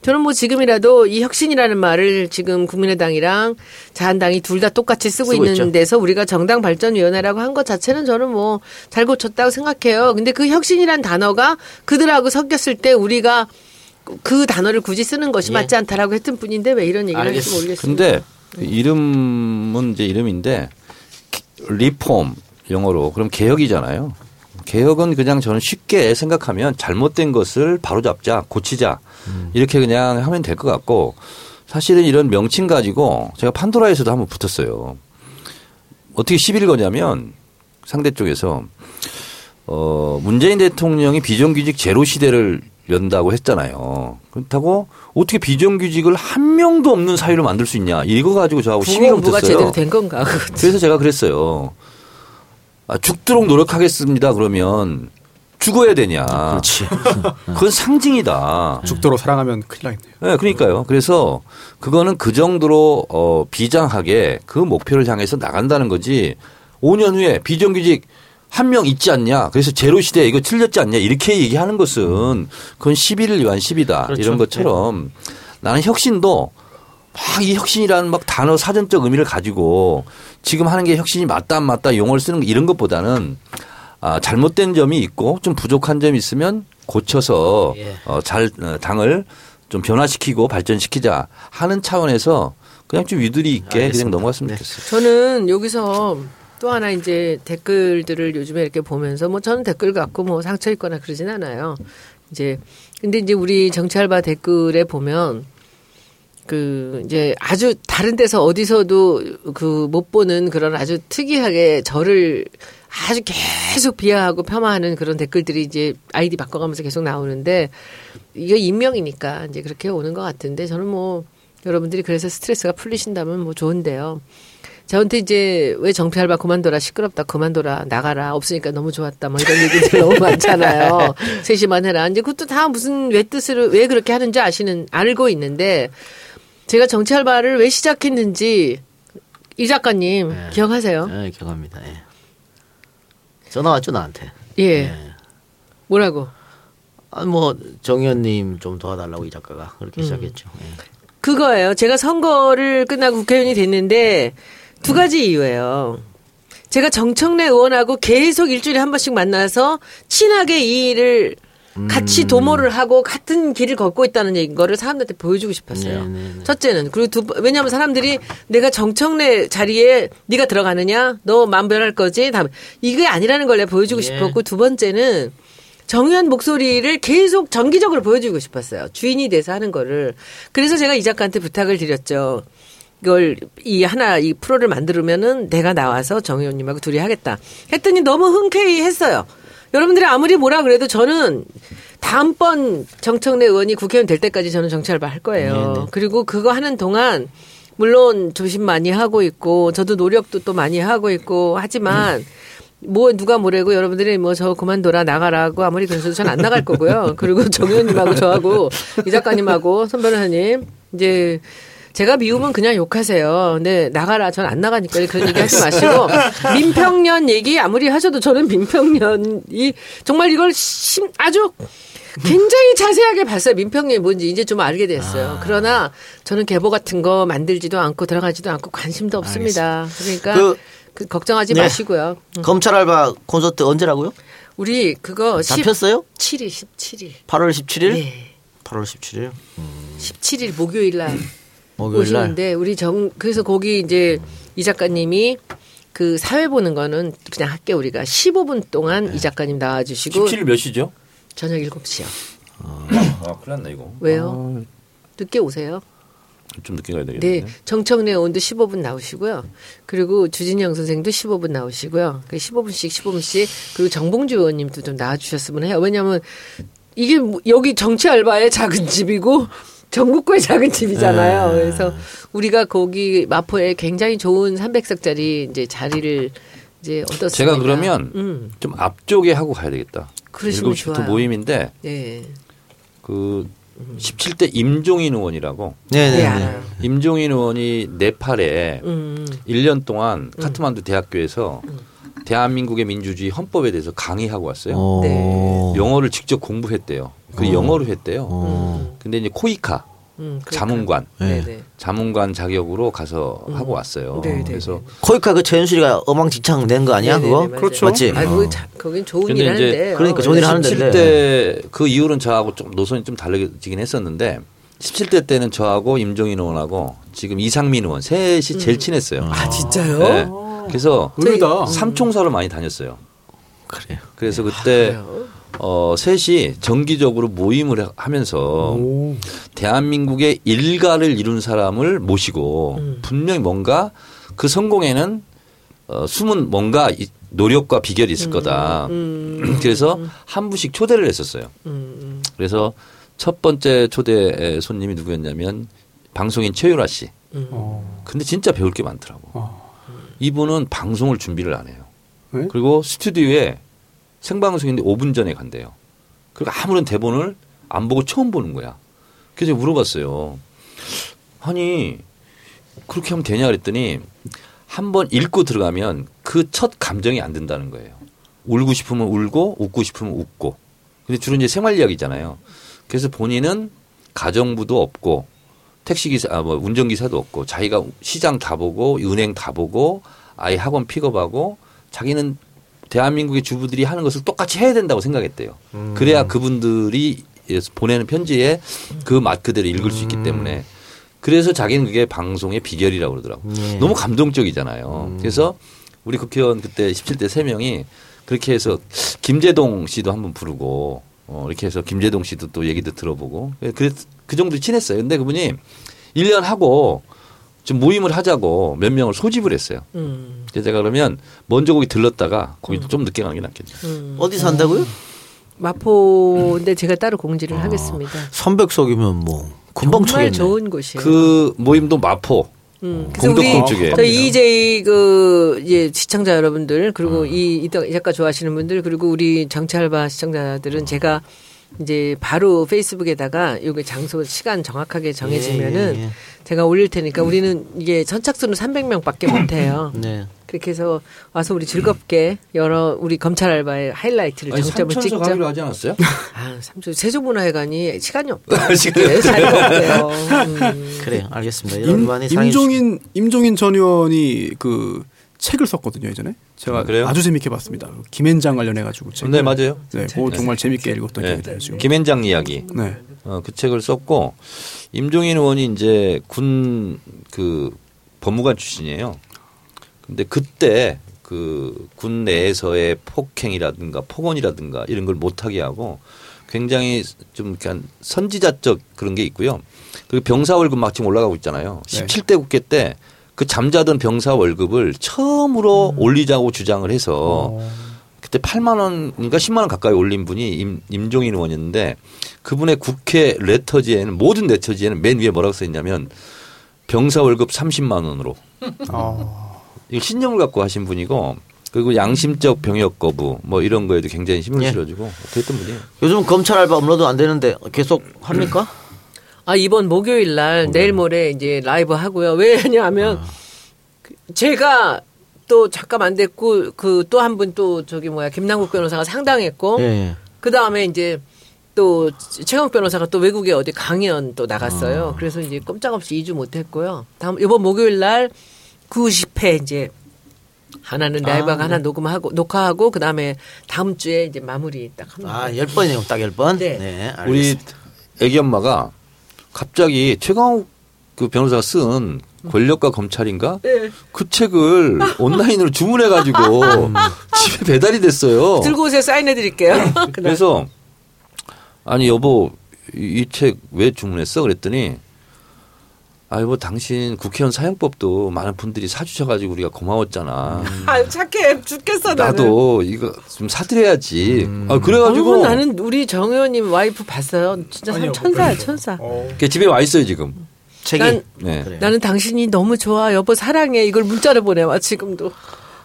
저는 뭐 지금이라도 이 혁신이라는 말을 지금 국민의당이랑 자한당이 둘 다 똑같이 쓰고, 쓰고 있는 있죠. 데서 우리가 정당 발전위원회라고 한 것 자체는 저는 뭐 잘 고쳤다고 생각해요. 근데 그 혁신이란 단어가 그들하고 섞였을 때 우리가 그 단어를 굳이 쓰는 것이 예. 맞지 않다라고 했던 뿐인데 왜 이런 얘기를 할지. 모르겠습니다. 근데 그 이름은 이제 이름인데 리폼 영어로 그럼 개혁이잖아요. 개혁은 그냥 저는 쉽게 생각하면 잘못된 것을 바로잡자, 고치자 이렇게 그냥 하면 될 것 같고 사실은 이런 명칭 가지고 제가 판도라에서도 한번 붙었어요. 어떻게 시비를 거냐면 상대 쪽에서 어 문재인 대통령이 비정규직 제로 시대를 연다고 했잖아요. 그렇다고 어떻게 비정규직을 한 명도 없는 사회로 만들 수 있냐 이거 가지고 저하고 시비가 붙었어요. 제대로 된 건가? 그래서 제가 그랬어요. 아, 죽도록 노력하겠습니다. 그러면 죽어야 되냐? 그렇지. 그건 상징이다. 죽도록 사랑하면 큰일 나겠네요. 네, 그러니까요. 그래서 그거는 그 정도로 어, 비장하게 그 목표를 향해서 나간다는 거지. 5년 후에 비정규직 한 명 있지 않냐. 그래서 제로 시대 이거 틀렸지 않냐. 이렇게 얘기하는 것은 그건 시비를 위한 시비다. 그렇죠. 이런 것처럼 나는 혁신도 막 이 혁신이라는 막 단어 사전적 의미를 가지고 지금 하는 게 혁신이 맞다 안 맞다 용어를 쓰는 거 이런 것보다는 아, 잘못된 점이 있고 좀 부족한 점이 있으면 고쳐서 예. 어, 잘 어, 당을 좀 변화시키고 발전시키자 하는 차원에서 그냥 좀 유두리 있게 그냥 알겠습니다. 넘어갔으면 네. 좋겠어요. 저는 여기서 또 하나 이제 댓글들을 요즘에 이렇게 보면서 뭐 저는 댓글 갖고 뭐 상처 있거나 그러진 않아요. 이제 근데 이제 우리 정치알바 댓글에 보면 그 이제 아주 다른 데서 어디서도 그 못 보는 그런 아주 특이하게 저를 아주 계속 비하하고 폄하하는 그런 댓글들이 이제 아이디 바꿔가면서 계속 나오는데 이게 익명이니까 이제 그렇게 오는 것 같은데 저는 뭐 여러분들이 그래서 스트레스가 풀리신다면 뭐 좋은데요. 저한테 이제 왜 정피 알바 그만둬라 시끄럽다 그만둬라 나가라 없으니까 너무 좋았다 뭐 이런 얘기들 너무 많잖아요. 셋이만 해라. 이제 그것도 다 무슨 왜 뜻을 왜 그렇게 하는지 아시는 알고 있는데 제가 정치 알바를 왜 시작했는지 이 작가님 네. 기억하세요? 네, 기억합니다. 예. 전화 왔죠 나한테. 예. 예. 뭐라고? 아, 뭐 정의원님 좀 도와달라고 이 작가가 음. 그렇게 시작했죠. 예. 그거예요. 제가 선거를 끝나고 국회의원이 됐는데 두 가지 이유예요. 제가 정청래 의원하고 계속 일주일에 한 번씩 만나서 친하게 이 일을 같이 도모를 하고 같은 길을 걷고 있다는 거를 사람들한테 보여주고 싶었어요. 네, 네, 네. 첫째는 그리고 두 번- 왜냐하면 사람들이 내가 정청래 자리에 네가 들어가느냐, 너 만별할 거지, 다음에 이게 아니라는 걸 내가 보여주고 예. 싶었고 두 번째는 정의원 목소리를 계속 정기적으로 보여주고 싶었어요. 주인이 돼서 하는 거를. 그래서 제가 이 작가한테 부탁을 드렸죠. 이걸 이 하나 이 프로를 만들면은 내가 나와서 정의원님하고 둘이 하겠다. 했더니 너무 흔쾌히 했어요. 여러분들이 아무리 뭐라 그래도 저는 다음번 정청래 의원이 국회의원 될 때까지 저는 정치 알바 할 거예요. 네네. 그리고 그거 하는 동안 물론 조심 많이 하고 있고 저도 노력도 또 많이 하고 있고 하지만 뭐 누가 뭐래고 여러분들이 뭐 저 그만둬라 나가라고 아무리 그래도 저는 안 나갈 거고요. 그리고 정 의원님하고 저하고 이 작가님하고 선 변호사님 이제 제가 미우면 그냥 욕하세요. 근데 나가라. 전 안 나가니까 그런 얘기 하지 마시고 민평년 얘기 아무리 하셔도 저는 민평년이 정말 이걸 심, 아주 굉장히 자세하게 봤어요. 민평년이 뭔지 이제 좀 알게 됐어요. 그러나 저는 계보 같은 거 만들지도 않고 들어가지도 않고 관심도 없습니다. 그러니까 그- 그 걱정하지 네. 마시고요. 검찰 알바 콘서트 언제라고요? 우리 그거 잡혔어요? 17일, 17일. 8월 17일? 네. 8월 17일? 17일 목요일 날 목요일 날. 오시는데 우리 정 그래서 거기 이제 이 작가님이 그 사회 보는 거는 그냥 할게 우리가 15분 동안 네. 이 작가님 나와 주시고 17일 몇 시죠? 저녁 7시요. 아, 큰일 났네 이거. 왜요? 늦게 오세요. 좀 늦게 가야 되겠네. 네. 정청래 의원도 15분 나오시고요. 그리고 주진영 선생도 15분 나오시고요. 그 15분씩 15분씩 그리고 정봉주 의원님도 좀 나와 주셨으면 해요. 왜냐하면 이게 뭐- 여기 정치 알바의 작은 집이고 전국구의 작은 집이잖아요. 네. 그래서 우리가 거기 마포에 굉장히 좋은 300석짜리 이제 자리를 이제 얻었습니다. 제가 그러면 음. 좀 앞쪽에 하고 가야 되겠다. 그러시면 7시부터 좋아요. 모임인데 네. 그 17대 임종인 의원이라고 네네. 네, 네. 알아요. 임종인 의원이 네팔에 음. 1년 동안 카트만두 대학교에서 대한민국의 민주주의 헌법에 대해서 강의하고 왔어요. 오. 네. 영어를 직접 공부했대요. 그 어. 영어로 했대요. 어. 근데 이제 코이카 음, 그러니까. 자문관 네. 네네. 자문관 자격으로 가서 하고 왔어요. 네, 네, 그래서 코이카 그 최현실이가 어망지창 낸 거 아니야 네네네, 그거? 맞아요. 그렇죠. 맞지? 아, 어. 그 자, 거긴 좋은 일 하는데. 그러니까 어, 좋은 일왜 하는데. 17대 그 이후로는 저하고 좀 노선이 좀 달라지긴 했었는데 17대 때는 저하고 임종인 의원하고 지금 이상민 의원 셋이 제일 친했어요. 아, 진짜요? 네. 그래서 의외다. 삼총사를 많이 다녔어요. 그래요. 그래서 아, 그때 어 셋이 정기적으로 모임을 하면서 오. 대한민국의 일가를 이룬 사람을 모시고 음. 분명히 뭔가 그 성공에는 어, 숨은 뭔가 이- 노력과 비결이 있을 거다. 음. 그래서 한 분씩 초대를 했었어요. 음, 그래서 첫 번째 초대 손님이 누구였냐면 방송인 최유라 씨. 음. 어. 근데 진짜 배울 게 많더라고. 어. 이분은 방송을 준비를 안 해요. 네? 그리고 스튜디오에 생방송인데 5분 전에 간대요. 그리고 아무런 대본을 안 보고 처음 보는 거야. 그래서 물어봤어요. 아니 그렇게 하면 되냐 그랬더니 한 번 읽고 들어가면 그 첫 감정이 안 든다는 거예요. 울고 싶으면 울고 웃고 싶으면 웃고. 근데 주로 이제 생활 이야기잖아요. 그래서 본인은 가정부도 없고 택시기사, 아, 뭐 운전기사도 없고 자기가 시장 다 보고 은행 다 보고 아이 학원 픽업하고 자기는 대한민국의 주부들이 하는 것을 똑같이 해야 된다고 생각했대요. 그래야 그분들이 보내는 편지에 그 맛 그대로 읽을 수 있기 때문에 그래서 자기는 그게 방송의 비결이라고 그러더라고. 예. 너무 감동적이잖아요. 그래서 우리 국회의원 그때 17대 세명이 그렇게 해서 김재동 씨도 한번 부르고 어, 이렇게 해서 김재동 씨도 또 얘기도 들어보고 그, 그 정도 친했어요. 근데 그분이 1년 하고 좀 모임을 하자고 몇 명을 소집을 했어요. 음, 그래서 제가 그러면 먼저 거기 들렀다가 거기 좀 늦게 가는 게 낫겠죠. 음. 어디서 한다고요? 마포인데 제가 따로 공지를 아. 하겠습니다. 300석이면 뭐 금방 정말 차겠네. 좋은 곳이에요. 그 모임도 마포 음, 그래서 우리 쪽에. 저희 EJ 그 이제 시청자 여러분들 음. 그리고 이, 이 작가 좋아하시는 분들 그리고 우리 정찰바 음. 시청자들은 제가 이제 바로 페이스북에다가 요게 장소 시간 정확하게 정해지면은 예, 예, 예. 제가 올릴 테니까 우리는 이게 선착순은 300명밖에 못 해요. 네. 그렇게 해서 와서 우리 즐겁게 여러 우리 검찰 알바의 하이라이트를 아니, 정점을 삼천서 찍자. 가기로 하지 않았어요? 아, 삼촌 세종문화회관이 시간이 없다. 시간이 네, 자리가 없대요. 음. 그래요. 알겠습니다. 임, 사랑해 주시고. 임종인 임종인 전 의원이 그 책을 썼거든요 예전에 제가 아? 아주 재밌게 봤습니다. 김앤장 관련해 가지고 책. 네 맞아요. 네, 그거 정말 재밌게 읽었던 네. 기억이 나요 지금. 김앤장 이야기. 네. 어, 그 책을 썼고 임종인 의원이 이제 군 그 법무관 출신이에요. 근데 그때 그 군 내에서의 폭행이라든가 폭언이라든가 이런 걸 못하게 하고 굉장히 좀 약간 선지자적 그런 게 있고요. 그리고 병사 월급 막 지금 올라가고 있잖아요. 네. 17대 국회 때 그 잠자던 병사 월급을 처음으로 올리자고 주장을 해서 그때 8만 원인가 10만 원 가까이 올린 분이 임, 임종인 의원이었는데 그분의 국회 letter지에는 모든 letter지에는 맨 위에 뭐라고 써 있냐면 병사 월급 30만 원으로 어. 이거 신념을 갖고 하신 분이고 그리고 양심적 병역 거부 뭐 이런 거에도 굉장히 힘을 예. 실어주고 그랬던 분이에요. 요즘 검찰 알바 업로드 안 되는데 계속 합니까? 아 이번 목요일 날 내일 모레 이제 라이브 하고요. 왜냐하면 그 제가 또 잠깐 안 됐고 그 또 한 분 또 저기 뭐야 김남국 변호사가 상당했고 예, 예. 그 다음에 이제 또 최강 변호사가 또 외국에 어디 강연 또 나갔어요. 그래서 이제 꼼짝없이 2주 못했고요. 다음 이번 목요일 날 90회 이제 하나는 라이브가 하나 녹음하고 녹화하고 그 다음에 다음 주에 이제 마무리 딱 합니다. 아, 열 번이네요. 딱 열 번. 네. 네. 우리 알겠습니다. 애기 엄마가 갑자기 최강욱 그 변호사가 쓴 권력과 검찰인가 네. 그 책을 온라인으로 주문해 가지고 집에 배달이 됐어요. 들고 오세요. 사인해 드릴게요. 그래서 아니 여보 이 책 왜 주문했어? 그랬더니 아이 뭐 당신 국회의원 사용법도 많은 분들이 사주셔가지고 우리가 고마웠잖아. 아유 착해 죽겠어 나는. 나도 이거 좀 사드려야지. 아 그래가지고 어머, 나는 우리 정 의원님 와이프 봤어요. 진짜 참 천사야 천사. 걔 집에 와 있어요 지금. 책이 난- 네. 나는 당신이 너무 좋아 여보 사랑해 이걸 문자로 보내와 지금도.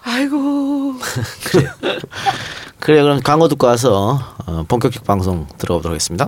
아이고 그래 그럼 광고 듣고 와서 어, 본격적 방송 들어보도록 하겠습니다.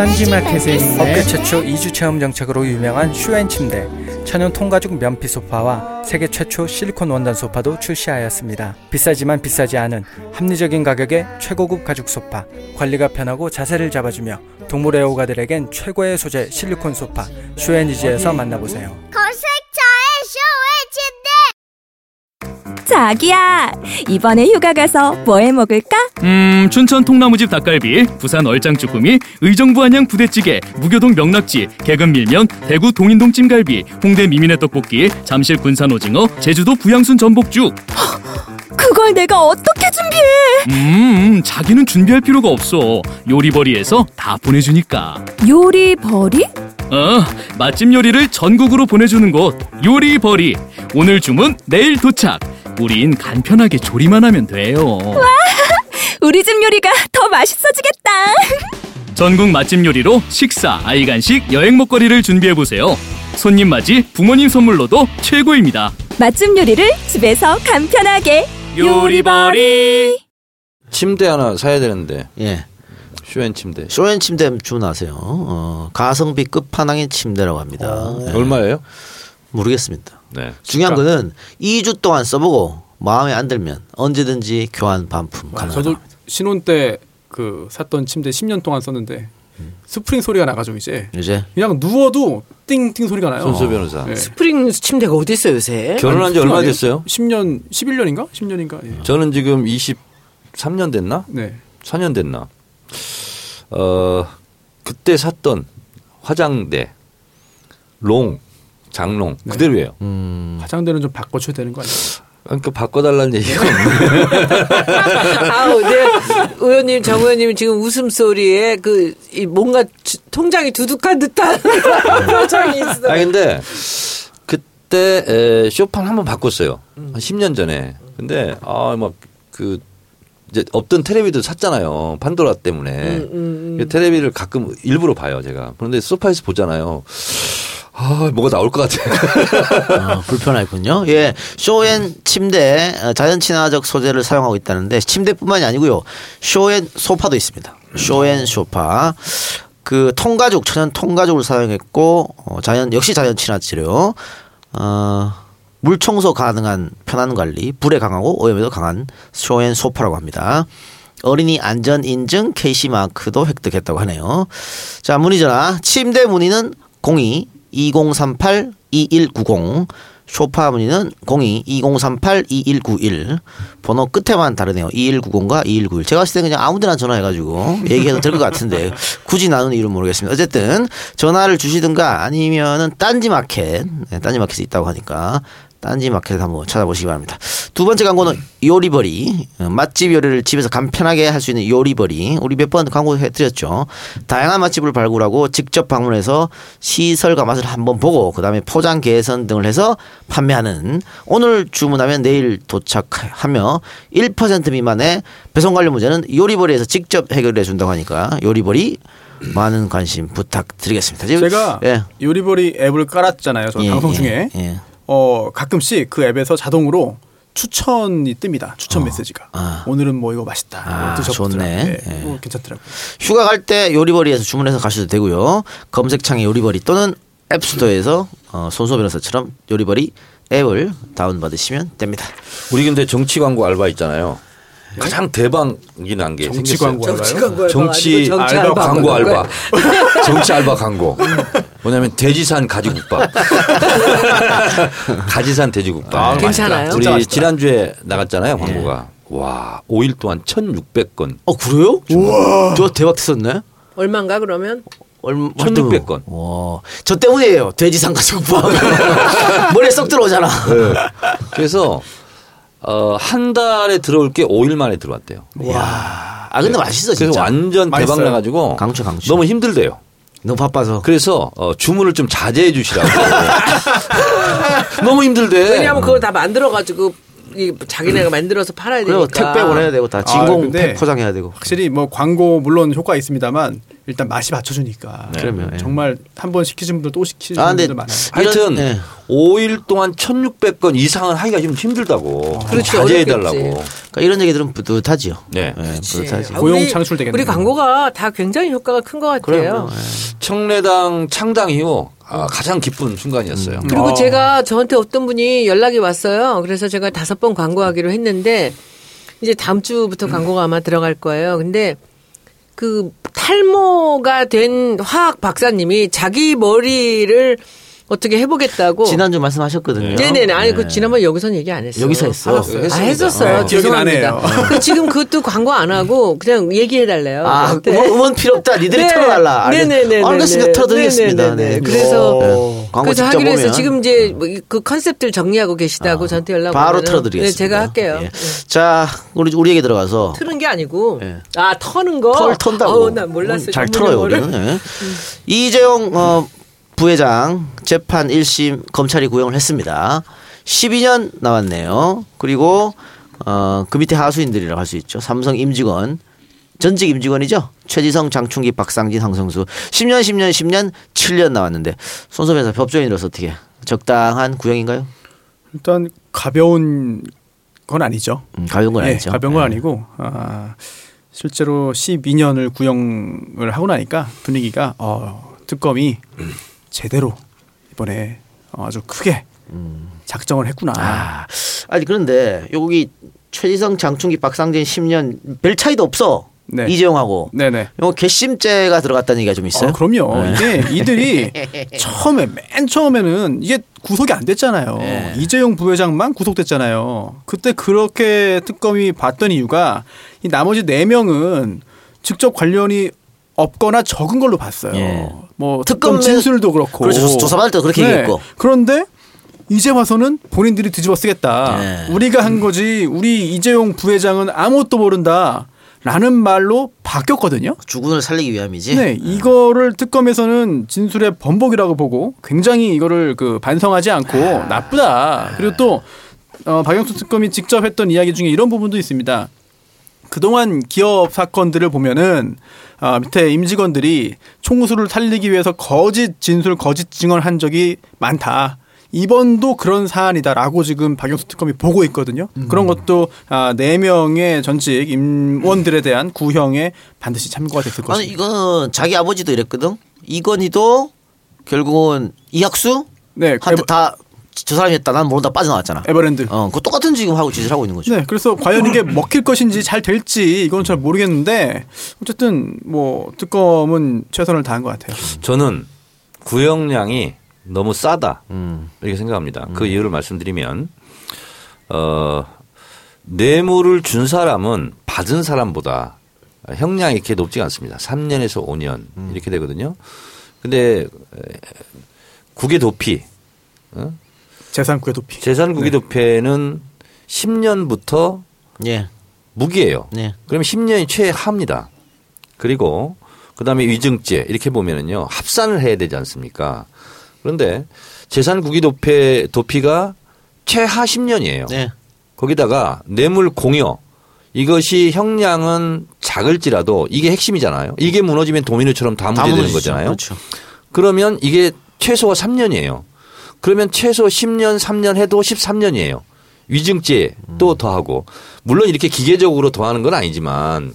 딴지마켓에 있네 업계 최초 2주 체험 정책으로 유명한 슈엔 침대 천연 통가죽 면피 소파와 세계 최초 실리콘 원단 소파도 출시하였습니다. 비싸지만 비싸지 않은 합리적인 가격의 최고급 가죽 소파, 관리가 편하고 자세를 잡아주며 동물 애호가들에겐 최고의 소재 실리콘 소파 슈엔이지에서 만나보세요. 검색 자기야, 이번에 휴가 가서 뭐 해 먹을까? 음, 춘천 통나무집 닭갈비, 부산 얼짱 쭈꾸미, 의정부 안양 부대찌개, 무교동 명낙지, 개근 밀면, 대구 동인동 찜갈비, 홍대 미미네 떡볶이, 잠실 군산 오징어, 제주도 부양순 전복죽. 그걸 내가 어떻게 준비해? 음, 자기는 준비할 필요가 없어. 요리버리에서 다 보내주니까. 요리 버리? 어, 맛집 요리를 전국으로 보내주는 곳 요리버리. 오늘 주문 내일 도착. 우린 간편하게 조리만 하면 돼요. 우리 집 요리가 더 맛있어지겠다. 전국 맛집 요리로 식사, 아이 간식, 여행 먹거리를 준비해 보세요. 손님 맞이, 부모님 선물로도 최고입니다. 맛집 요리를 집에서 간편하게. 요리버리. 침대 하나 사야 되는데 예. 슈엔 침대. 쇼엔 침대 주문하세요. 어, 가성비 끝판왕의 침대라고 합니다. 네. 얼마예요? 모르겠습니다. 네. 중요한 거는 2주 동안 써보고 마음에 안 들면 언제든지 교환 반품 아, 가능하다. 저도 신혼 때 그 샀던 침대 10년 동안 썼는데 스프링 소리가 나가지고 이제 이제 그냥 누워도 띵띵 소리가 나요. 손수 변호사. 네. 스프링 침대가 어디 있어요 요새? 결혼한 지 얼마 됐어요? 10년, 11년인가? 10년인가? 예. 저는 지금 23년 됐나? 네. 4년 됐나? 어, 그때 샀던 화장대, 농, 장롱 네. 그대로예요. 음. 화장대는 좀 바꿔줘야 되는 거 아니에요? 그러니까 바꿔달라는 얘기가 없네. 아우, 네. 의원님, 정 의원님 지금 웃음소리에 그, 이 뭔가 주- 통장이 두둑한 듯한 표정이 있어. 아 근데 그때 에, 쇼판 한번 바꿨어요. 한 10년 전에. 근데 아 막 그 이제 없던 테레비도 샀잖아요. 판도라 때문에. 음, 그 테레비를 가끔 일부러 봐요, 제가. 그런데 소파에서 보잖아요. 아, 뭐가 나올 것 같아. 어, 불편하군요. 예, 쇼앤 침대 어, 자연 친화적 소재를 사용하고 있다는데 침대뿐만이 아니고요. 쇼앤 소파도 있습니다. 쇼앤 소파. 그 통가죽 천연 통가죽을 사용했고 어, 자연 역시 자연 친화 재료. 어, 물 청소 가능한 편한 관리, 불에 강하고 오염에도 강한 쇼앤 소파라고 합니다. 어린이 안전 인증 KC 마크도 획득했다고 하네요. 자, 문의 전화. 침대 문의는 02 2038 2190 쇼파 문의는 02 2038 2191 번호 끝에만 다르네요. 2190과 2191. 제가 봤을 때 그냥 아무 데나 전화해가지고 얘기해도 될 것 같은데 굳이 나누는 이유는 모르겠습니다. 어쨌든 전화를 주시든가 아니면은 딴지마켓, 네, 딴지마켓에 있다고 하니까 딴지 마켓을 한번 찾아보시기 바랍니다. 두 번째 광고는 요리버리 어, 맛집 요리를 집에서 간편하게 할 수 있는 요리버리 우리 몇 번 광고해 드렸죠. 다양한 맛집을 발굴하고 직접 방문해서 시설과 맛을 한번 보고 그 다음에 포장 개선 등을 해서 판매하는 오늘 주문하면 내일 도착하며 1% 미만의 배송 관련 문제는 요리버리에서 직접 해결해 준다고 하니까 요리버리 많은 관심 부탁드리겠습니다. 지금 제가 예. 요리보리 앱을 깔았잖아요. 저 예, 방송 예, 중에 예. 어 가끔씩 그 앱에서 자동으로 추천이 뜹니다. 추천 메시지가 아. 오늘은 뭐 이거 맛있다. 아, 드셔보더라. 좋네. 네, 예. 뭐 괜찮더라고요. 휴가 갈 때 요리버리에서 주문해서 가셔도 되고요. 검색창에 요리버리 또는 앱스토어에서 어, 손소 변호사처럼 요리버리 앱을 다운받으시면 됩니다. 우리 근데 정치 광고 알바 있잖아요. 가장 대박이 난 게 정치 생겼어요. 광고 알바요? 광고 정치 정치 알바 알바 광고 광고. 알바. 정치 알바 광고. 뭐냐면 돼지산 가지국밥. 가지산 돼지국밥. 아, 괜찮아요? 우리. 지난주에 나갔잖아요, 광고가. 와, 5일 동안 1,600건. 어 그래요? 우와. 저 대박 됐었네. 얼마인가 그러면? 얼마? 1600 건. 와, 저 때문이에요. 돼지상 가지고 머리에 쏙 들어오잖아. 그래서 어, 한 달에 들어올 게 5일 만에 들어왔대요. 와, 아 근데 맛있어 그래서 진짜. 완전 대박 맛있어요. 나가지고 강추, 강추. 너무 힘들대요. 너무 바빠서. 그래서 어, 주문을 좀 자제해 주시라고. 너무 힘들대. 왜냐하면 그걸 다 만들어가지고 이 자기네가 만들어서 팔아야 되니까. 택배 보내야 되고 다 진공 근데 팩 포장해야 되고. 확실히 뭐 광고 물론 효과 있습니다만 일단 맛이 받쳐주니까 그러면, 예. 정말 한 번 시키신 분들 또 시키시는 아, 분들 많아요. 하여튼 예. 5일 동안 1,600건 이상은 하기가 좀 힘들다고. 그렇지, 자제해 어렵겠지. 달라고. 그러니까 이런 얘기들은 뿌듯하지요. 네. 예, 뿌듯하지. 아, 고용 우리- 창출되겠네요. 우리 광고가 다 굉장히 효과가 큰 것 같아요. 그래요. 청래당 창당 이후 아, 가장 기쁜 순간이었어요. 그리고 어. 제가 저한테 어떤 분이 연락이 왔어요. 그래서 제가 다섯 번 광고하기로 했는데 이제 다음 주부터 광고가 아마 들어갈 거예요. 근데 그 탈모가 된 화학 박사님이 자기 머리를 어떻게 해보겠다고. 지난주 말씀하셨거든요. 네네네. 아니 그 네. 지난번 여기서는 얘기 안 했어요. 여기서 했어. 아, 했었어요. 네, 기억이 죄송합니다. 그 지금 그것도 광고 안 하고 그냥 얘기해 달래요. 아, 음원, 음원 필요 없다. 니들이 네. 틀어달라. 네네네네. 알겠습니다. 틀어드리겠습니다. 네네네. 네. 그래서 네. 광고 그래서 하기로 해서 지금 이제 뭐그 컨셉들 정리하고 계시다고 저한테 연락 바로 틀어드리겠습니다. 네, 제가 할게요. 예. 네. 자, 우리 우리에게 들어가서 트는 게 아니고 예. 아 터는 거. 털 턴다고. 어우, 난 몰랐어요. 잘 털어요. 우리는. 예. 이재용 어, 부회장 재판 1심 검찰이 구형을 했습니다. 12년 나왔네요. 그리고 어, 그 밑에 하수인들이라고 할 수 있죠. 삼성 임직원 전직 임직원이죠. 최지성, 장충기, 박상진, 황성수 10년, 10년, 10년, 7년 나왔는데 손소변사 법조인으로서 어떻게 적당한 구형인가요? 일단 가벼운 건 아니죠. 음, 가벼운 건 예, 아니죠. 가벼운 건 예. 아니고 아, 실제로 12년을 구형을 하고 나니까 분위기가 어, 특검이 제대로 이번에 어, 아주 크게 작정을 했구나. 아, 아니 그런데 여기 최지성, 장충기, 박상진 10년 별 차이도 없어. 네. 이재용하고. 네네. 이거 괘씸죄가 들어갔다는 얘기가 좀 있어요. 어, 그럼요. 이게 이들이 처음에 맨 처음에는 이게 구속이 안 됐잖아요. 네. 이재용 부회장만 구속됐잖아요. 그때 그렇게 특검이 봤던 이유가 이 나머지 네 명은 직접 관련이 없거나 적은 걸로 봤어요. 예. 뭐 특검 진술도 그렇고. 그렇죠. 조사- 조사받을 때 그렇게 얘기했고. 그런데 이제 와서는 본인들이 뒤집어 쓰겠다. 예. 우리가 한 거지. 우리 이재용 부회장은 아무것도 모른다. 라는 말로 바뀌었거든요. 주군을 살리기 위함이지. 네, 이거를 특검에서는 진술의 번복이라고 보고 굉장히 이거를 그 반성하지 않고 나쁘다. 그리고 또 어, 박영수 특검이 직접 했던 이야기 중에 이런 부분도 있습니다. 그동안 기업 사건들을 보면은 아, 밑에 임직원들이 총수를 살리기 위해서 거짓 진술, 거짓 증언을 한 적이 많다. 이번도 그런 사안이다라고 지금 박영수 특검이 보고 있거든요. 그런 것도 아, 네 명의 전직 임원들에 대한 구형에 반드시 참고가 됐을 아니 것입니다. 이거는 자기 아버지도 이랬거든. 이건희도 결국은 이학수 네, 한테 다 저 사람이 했다. 난 모른다 빠져나왔잖아. 에버랜드. 어, 그 똑같은 지금 하고 짓을 하고 있는 거죠. 네, 그래서 과연 이게 먹힐 것인지 잘 될지 이건 잘 모르겠는데 어쨌든 뭐 특검은 최선을 다한 것 같아요. 저는 구형량이 너무 싸다 음. 이렇게 생각합니다. 그 이유를 말씀드리면 어 뇌물을 준 사람은 받은 사람보다 형량이 이렇게 높지 않습니다. 3년에서 5년 이렇게 되거든요. 근데 에, 국외 도피 어? 재산 궤도피. 재산 국외 도피는 10년부터 예. 무기예요. 네. 그러면 10년이 최하입니다. 그리고 그다음에 위증죄 이렇게 보면은요 합산을 해야 되지 않습니까? 그런데 재산 국위 도피 도피가 최하 10년이에요. 네. 거기다가 뇌물 공여 이것이 형량은 작을지라도 이게 핵심이잖아요. 이게 무너지면 도미노처럼 다 무너지죠. 거잖아요. 그렇죠. 그러면 이게 최소가 3년이에요. 그러면 최소 10년, 3년 해도 13년이에요. 위증죄 또 더하고 물론 이렇게 기계적으로 더하는 건 아니지만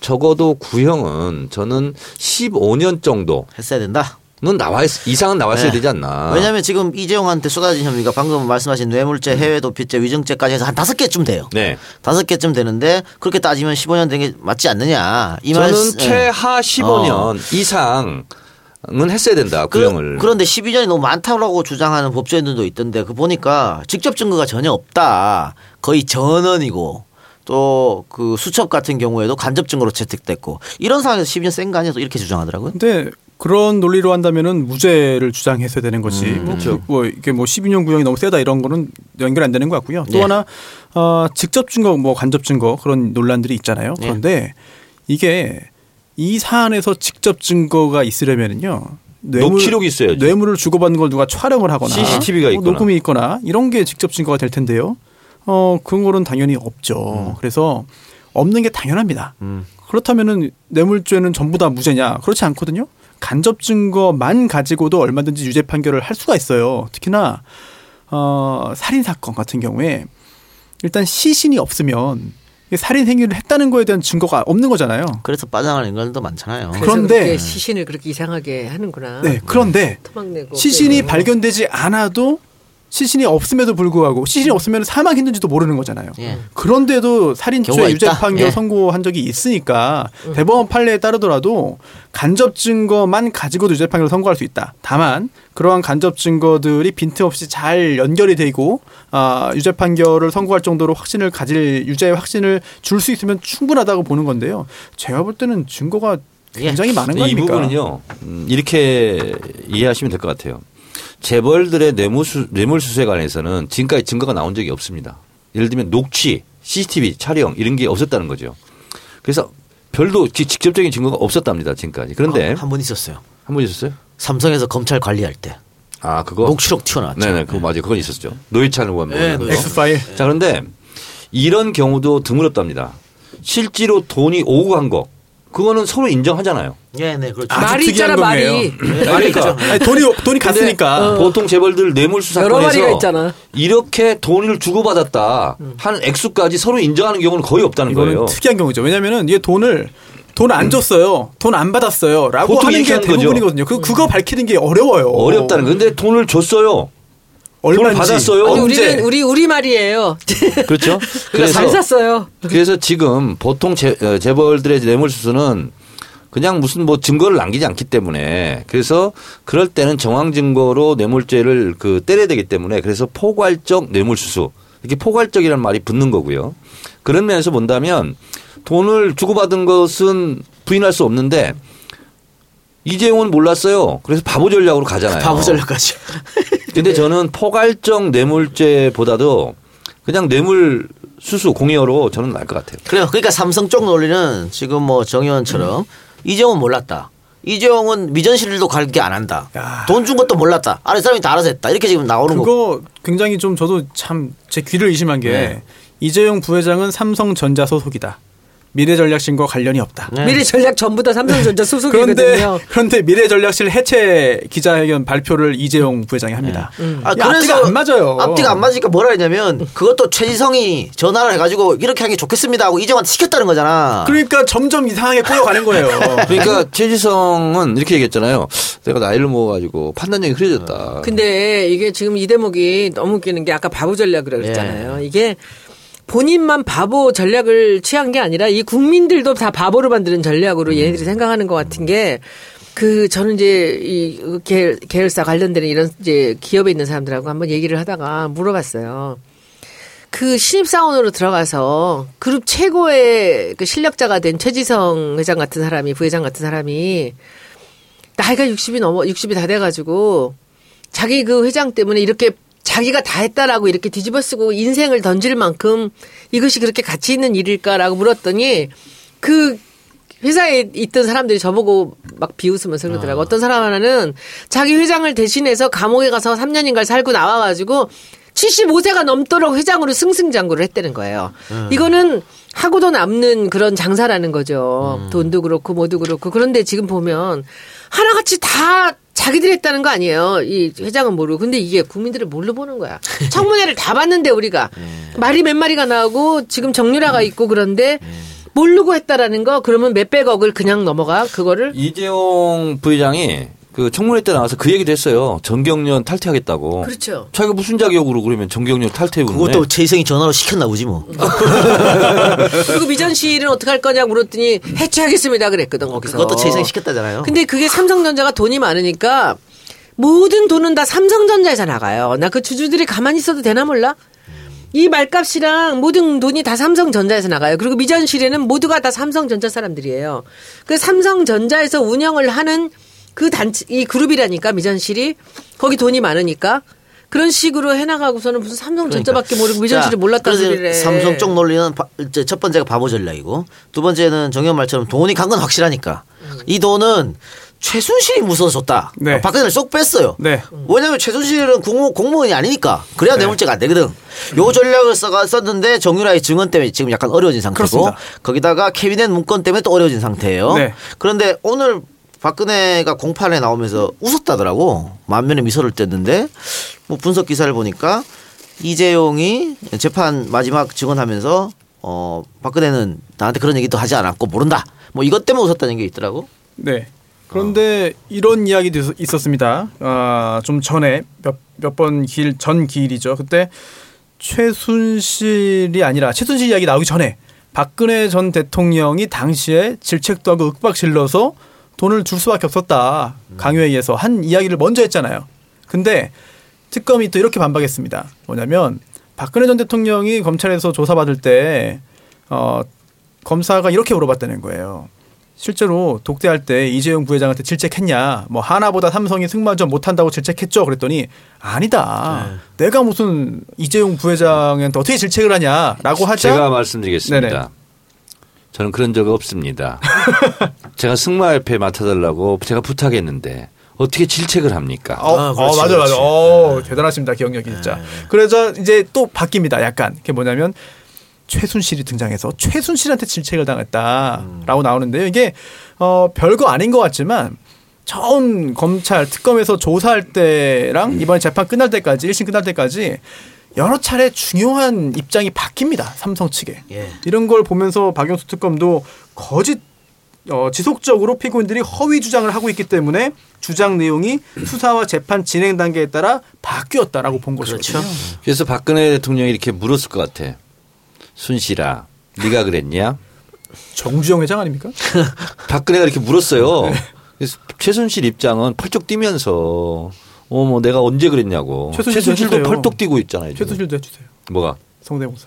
적어도 구형은 저는 15년 정도는 했어야 된다. 나와 있, 이상은 나왔어야 네. 되지 않나. 왜냐하면 지금 이재용한테 쏟아진 혐의가 방금 말씀하신 뇌물죄, 해외 도피죄, 위증죄까지 해서 한 다섯 개쯤 돼요. 네. 다섯 개쯤 되는데 그렇게 따지면 15년 된 게 맞지 않느냐. 이 저는 예. 최하 15년 이상 은 했어야 된다. 구형을. 그, 런데 12년이 너무 많다고 주장하는 법조인들도 있던데 그 보니까 직접 증거가 전혀 없다. 거의 전원이고 또 그 수첩 같은 경우에도 간접 증거로 채택됐고 이런 상황에서 12년 센 거 아니야? 또 이렇게 주장하더라고요. 근데 그런 논리로 한다면은 무죄를 주장했어야 되는 거지. 뭐, 그렇죠. 그- 뭐 이게 뭐 12년 구형이 너무 세다 이런 거는 연결 안 되는 것 같고요. 또 네. 하나 어, 직접 증거, 뭐 간접 증거 그런 논란들이 있잖아요. 네. 그런데 이게 이 사안에서 직접 증거가 있으려면은요. 녹취록이 있어야죠. 뇌물을 주고받는 걸 누가 촬영을 하거나 CCTV 가뭐 있거나. 녹음이 있거나 이런 게 직접 증거가 될 텐데요. 어 그런 거는 당연히 없죠. 음. 그래서 없는 게 당연합니다. 그렇다면은 뇌물죄는 전부 다 무죄냐? 그렇지 않거든요. 간접 증거만 가지고도 얼마든지 유죄 판결을 할 수가 있어요. 특히나 어 살인 사건 같은 경우에 일단 시신이 없으면 이 살인 행위를 했다는 거에 대한 증거가 없는 거잖아요. 그래서 빠져나가는 인간도 많잖아요. 그- 그런데- 그렇게 시신을 그렇게 이상하게 하는구나. 네. 그런데 시신이 그래요. 발견되지 않아도 시신이 없음에도 불구하고 시신이 없으면 사망 했는지도 모르는 거잖아요. 예. 그런데도 살인죄 유죄. 판결 예. 선고한 적이 있으니까 대법원 판례에 따르더라도 간접 증거만 가지고도 유죄 판결을 선고할 수 있다. 다만 그러한 간접 증거들이 빈틈없이 잘 연결이 되고 아, 유죄 판결을 선고할 정도로 확신을 가질 유죄 확신을 줄 수 있으면 충분하다고 보는 건데요. 제가 볼 때는 증거가 굉장히 많은 거 이? 부분은요 음, 이렇게 이해하시면 될 것 같아요. 재벌들의 뇌물수, 뇌물수수에 관해서는 지금까지 증거가 나온 적이 없습니다. 예를 들면 녹취, CCTV 촬영 이런 게 없었다는 거죠. 그래서 별도 지- 직접적인 증거가 없었답니다 지금까지. 그런데 한 번 있었어요. 한 번 있었어요? 삼성에서 검찰 관리할 때 아 그거 녹취록 튀어나왔죠. 네네 그거 맞아요. 그건 있었죠. 노회찬 의원 네, 거. 노회찬. X파일. 자 그런데 이런 경우도 드물었답니다. 실제로 돈이 오고 간 거. 그거는 서로 인정하잖아요. 네, 네, 그렇죠. 아주 말이 있잖아 거네요. 말이. 그러니까 아니, 돈이 돈이 갔으니까. 보통 재벌들 뇌물수 여러 마리가 사건에서 있잖아. 이렇게 돈을 주고받았다 하는 액수까지 서로 인정하는 경우는 거의 없다는 거예요. 특이한 경우죠. 왜냐하면은 이게 돈을 돈 안 줬어요. 돈 안 받았어요.라고 보통 하는 게. 대부분이거든요. 그 그거 밝히는 게 어려워요. 어렵다는 거. 근데 돈을 줬어요. 돈을 받았어요. 아니? 우리는 우리 우리 말이에요. 그렇죠? 그래서 잘 샀어요. 그래서 지금 보통 재, 어, 재벌들의 뇌물수수는 그냥 무슨 뭐 증거를 남기지 않기 때문에 그래서 그럴 때는 정황 증거로 뇌물죄를 그 때려야 되기 때문에 그래서 포괄적 뇌물수수 이렇게 포괄적이라는 말이 붙는 거고요. 그런 면에서 본다면 돈을 주고받은 것은 부인할 수 없는데 이재용은 몰랐어요. 그래서 바보 전략으로 가잖아요. 바보 전략까지. 근데 저는 포괄적 뇌물죄보다도 그냥 뇌물 수수 공여로 저는 나을 것 같아요. 그래요. 그러니까 삼성 쪽 논리는 지금 뭐 정의원처럼 이재용은 몰랐다. 이재용은 미전실도 갈게 안 한다. 돈 준 것도 몰랐다. 아래 사람이 다 알아서 했다. 이렇게 지금 나오는 거. 그거 굉장히 좀 저도 참 제 귀를 의심한 게 네. 이재용 부회장은 삼성전자 소속이다. 미래전략실과 관련이 없다. 네. 미래 전략 전부 다 삼성전자 그런데 소속이거든요. 그런데 미래전략실 해체 기자회견 발표를 이재용 부회장이 합니다. 아, 이 앞뒤가 안 맞아요. 앞뒤가 안 맞으니까 뭐라 했냐면 그것도 최지성이 전화를 해가지고 이렇게 하는 게 좋겠습니다 하고 이재용한테 시켰다는 거잖아. 그러니까 점점 이상하게 꼬여가는 거예요. 그러니까 최지성은 이렇게 얘기했잖아요. 내가 나이를 먹어가지고 판단력이 흐려졌다. 근데 이게 지금 이 대목이 너무 웃기는 게 아까 바보 전략이라고 그랬잖아요. 이게 본인만 바보 전략을 취한 게 아니라 이 국민들도 다 바보로 만드는 전략으로 얘네들이 생각하는 것 같은 게 그 저는 이제 이 계열, 계열사 관련되는 이런 이제 기업에 있는 사람들하고 한번 얘기를 하다가 물어봤어요. 그 신입사원으로 들어가서 그룹 최고의 그 실력자가 된 최지성 회장 같은 사람이 부회장 같은 사람이 나이가 60이 넘어 60이 다 돼가지고 자기 그 회장 때문에 이렇게 자기가 다 했다라고 이렇게 뒤집어 쓰고 인생을 던질 만큼 이것이 그렇게 가치 있는 일일까라고 물었더니 그 회사에 있던 사람들이 저보고 막 비웃으면서 그러더라고. 어떤 사람 하나는 자기 회장을 대신해서 감옥에 가서 3년인가 살고 나와가지고 75세가 넘도록 회장으로 승승장구를 했다는 거예요. 이거는 하고도 남는 그런 장사라는 거죠. 돈도 그렇고 뭐도 그렇고. 그런데 지금 보면 하나같이 다 자기들이 했다는 거 아니에요. 이 회장은 모르고. 근데 이게 국민들을 뭘로 보는 거야. 청문회를 다 봤는데 우리가. 말이 몇 마리가 나오고 지금 정유라가 있고 그런데 모르고 했다라는 거 그러면 몇백억을 그냥 넘어가 그거를 이재용 부회장이 그 청문회 때 나와서 그 얘기도 했어요. 정경련 탈퇴하겠다고. 그렇죠. 자기가 무슨 자격으로 그러면 정경련 탈퇴 그것도 최지성이 전화로 시켰나 보지 뭐. 그리고 미전 씨는 어떻게 할 거냐 물었더니 해체하겠습니다 그랬거든 거기서. 그것도 최지성이 시켰다잖아요. 근데 그게 삼성전자가 돈이 많으니까 모든 돈은 다 삼성전자에서 나가요. 나 그 주주들이 가만히 있어도 되나 몰라? 이 말값이랑 모든 돈이 다 삼성전자에서 나가요. 그리고 미전실에는 모두가 다 삼성전자 사람들이에요. 그 삼성전자에서 운영을 하는 그 단체, 이 그룹이라니까 미전실이 거기 돈이 많으니까 그런 식으로 해나가고서는 무슨 삼성 전자밖에 모르고 미전실을 자, 몰랐다는 소리래. 삼성 쪽 논리는 바- 이제 첫 번째가 바보 전략이고 두 번째는 정현 말처럼 돈이 간 건 확실하니까 이 돈은 최순실이 무서워서 줬다. 네. 박근혜를 쏙 뺐어요. 네. 왜냐하면 최순실은 공무, 공무원이 아니니까 그래야 네. 뇌물죄가 안 되거든. 요 전략을 써가 썼는데 정유라의 증언 때문에 지금 약간 어려워진 상태고 그렇습니다. 거기다가 캐비넷 문건 때문에 또 어려워진 상태예요. 네. 그런데 오늘 박근혜가 공판에 나오면서 웃었다더라고 만면에 미소를 뗐는데 뭐 분석 기사를 보니까 이재용이 재판 마지막 증언하면서 어 박근혜는 나한테 그런 얘기도 하지 않았고 모른다 뭐 이것 때문에 웃었다는 게 있더라고. 네. 그런데 이런 이야기도 있- 있었습니다. 아, 좀 전에 몇 몇 번 길전 기일이죠. 그때 최순실이 아니라 최순실 이야기 나오기 전에 박근혜 전 대통령이 당시에 질책도 하고 윽박질러서 돈을 줄 수밖에 없었다. 강요에 의해서 한 이야기를 먼저 했잖아요. 근데 특검이 또 이렇게 반박했습니다. 뭐냐면 박근혜 전 대통령이 검찰에서 조사받을 때 어, 검사가 이렇게 물어봤다는 거예요. 실제로 독대할 때 이재용 부회장한테 질책했냐? 뭐 하나보다 삼성이 승마전 못한다고 질책했죠. 그랬더니 아니다. 내가 무슨 이재용 부회장한테 어떻게 질책을 하냐라고 하자. 제가 말씀드리겠습니다. 네네. 저는 그런 적 없습니다. 제가 승마협회 맡아달라고 제가 부탁했는데 어떻게 질책을 합니까? 어, 아, 어, 그렇지, 맞아, 그렇지. 맞아. 어, 대단하십니다. 기억력이 진짜. 그래서 이제 또 바뀝니다. 약간. 그게 뭐냐면 최순실이 등장해서 최순실한테 질책을 당했다라고 나오는데요. 이게 어, 별거 아닌 것 같지만 처음 검찰 특검에서 조사할 때랑 이번에 재판 끝날 때까지 1심 끝날 때까지 여러 차례 중요한 입장이 바뀝니다. 삼성 측에. 예. 이런 걸 보면서 박영수 특검도 거짓 어, 지속적으로 피고인들이 허위 주장을 하고 있기 때문에 주장 내용이 수사와 재판 진행 단계에 따라 바뀌었다라고 본 것이거든요. 그렇죠. 그래서 박근혜 대통령이 이렇게 물었을 것 같아. 순실아, 네가 그랬냐? 정주영 회장 아닙니까? 박근혜가 이렇게 물었어요. 네. 그래서 최순실 입장은 펄쩍 뛰면서 어 뭐 내가 언제 그랬냐고. 최순실도 최순실도 해주세요. 펄쩍 뛰고 있잖아요. 지금. 최순실도 해주세요. 뭐가? 성대모사.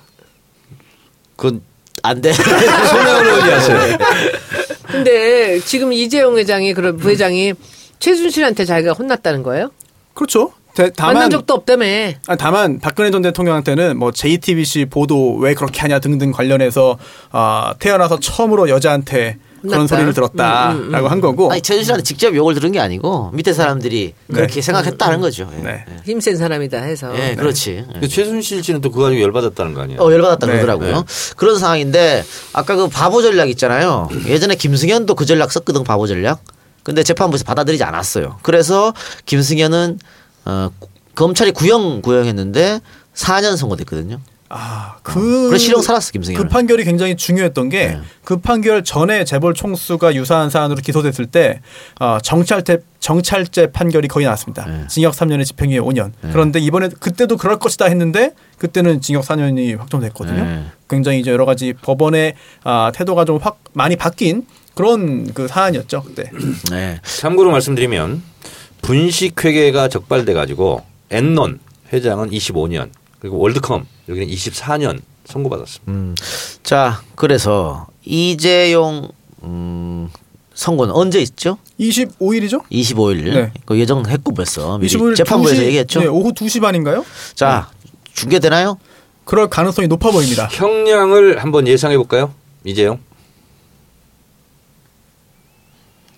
그건 안 돼. 손혜원 의원이 하세요. 근데 지금 이재용 회장이 그런 부회장이 최순실한테 자기가 혼났다는 거예요? 그렇죠. 대- 만난 다만 적도 없다며. 아, 다만 박근혜 전 대통령한테는 뭐 JTBC 보도 왜 그렇게 하냐 등등 관련해서 아, 태어나서 처음으로 여자한테 그런 혼났다. 소리를 들었다라고 한 거고. 아니 최준실한테 직접 욕을 들은 게 아니고 밑에 사람들이 그렇게 생각했다는 거죠. 예. 네. 힘센 사람이다 해서. 예, 그렇지. 예. 근데 최순실 씨는 또 그거 가지고 열받았다는 거 아니에요? 어, 열받았다 네, 그러더라고요. 그런 상황인데 아까 그 바보 전략 있잖아요. 예전에 김승현도 그 전략 썼거든 바보 전략. 근데 재판부에서 받아들이지 않았어요. 그래서 김승현은 어, 구- 검찰이 구형 구형했는데 4년 선고됐거든요. 아, 그 그래 실형 살았어 김승현. 그 판결이 굉장히 중요했던 게 네. 그 판결 전에 재벌 총수가 유사한 사안으로 기소됐을 때 어, 정찰제 정찰제 판결이 거의 나왔습니다. 네. 징역 3년에 집행유예 5년. 그런데 이번에 그때도 그럴 것이다 했는데 그때는 징역 4년이 확정됐거든요. 네. 굉장히 이제 여러 가지 법원의 아, 태도가 좀 확 많이 바뀐 그런 그 사안이었죠 그때. 네. 참고로 말씀드리면 분식회계가 적발돼 가지고 엔논 회장은 25년 그리고 월드컴 여기는 24년 선고받았습니다. 음. 자 그래서 이재용 음, 선고는 언제 있죠? 25일이죠? 25일. 네. 그 예정했고 벌써 미리 25일 재판부에서 2시, 얘기했죠. 네, 오후 2시 반인가요? 자 중계되나요? 그럴 가능성이 높아 보입니다. 형량을 한번 예상해 볼까요? 이재용?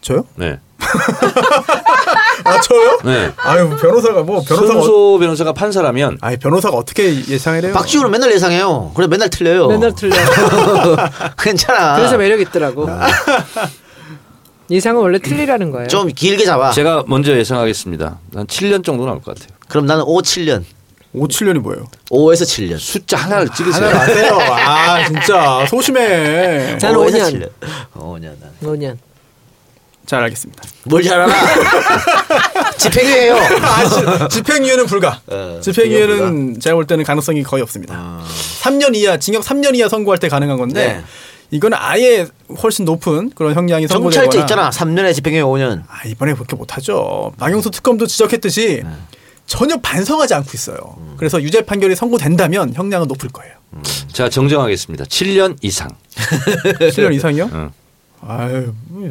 저요? 네. 아 저요? 네. 아유 변호사가 뭐 변호사가 어, 손소 변호사가 판사라면 아니 변호사가 어떻게 예상을 해요? 박지훈은 맨날 예상해요. 그래 맨날 틀려요. 맨날 틀려. 괜찮아. 그래서 매력 있더라고. 예상은 원래 틀리라는 거예요. 좀 길게 잡아. 제가 먼저 예상하겠습니다. 한 7년 정도 나올 것 같아요. 그럼 나는 5, 7년. 5, 7년이 뭐예요? 5에서 7년. 숫자 하나를 찍으세요. 하나 아세요? 아 진짜 소심해. 저는 5에서 5년. 7년. 5년. 5년. 잘 알겠습니다. 뭘 잘하나? 집행유예요. 아, 지- 집행유예는 불가. 어, 집행유예는 제가 볼 때는 가능성이 거의 없습니다. 3년 이하, 징역 3년 이하 선고할 때 가능한 건데 네. 이거는 아예 훨씬 높은 그런 형량이 선고되거나 경찰제 있잖아. 3년에 집행유예 5년. 아, 이번에 그렇게 못하죠. 박영수 특검도 지적했듯이 전혀 반성하지 않고 있어요. 그래서 유죄 판결이 선고된다면 형량은 높을 거예요. 자, 정정하겠습니다. 7년 이상. 7년 이상이요? 응. 아유, 뭐,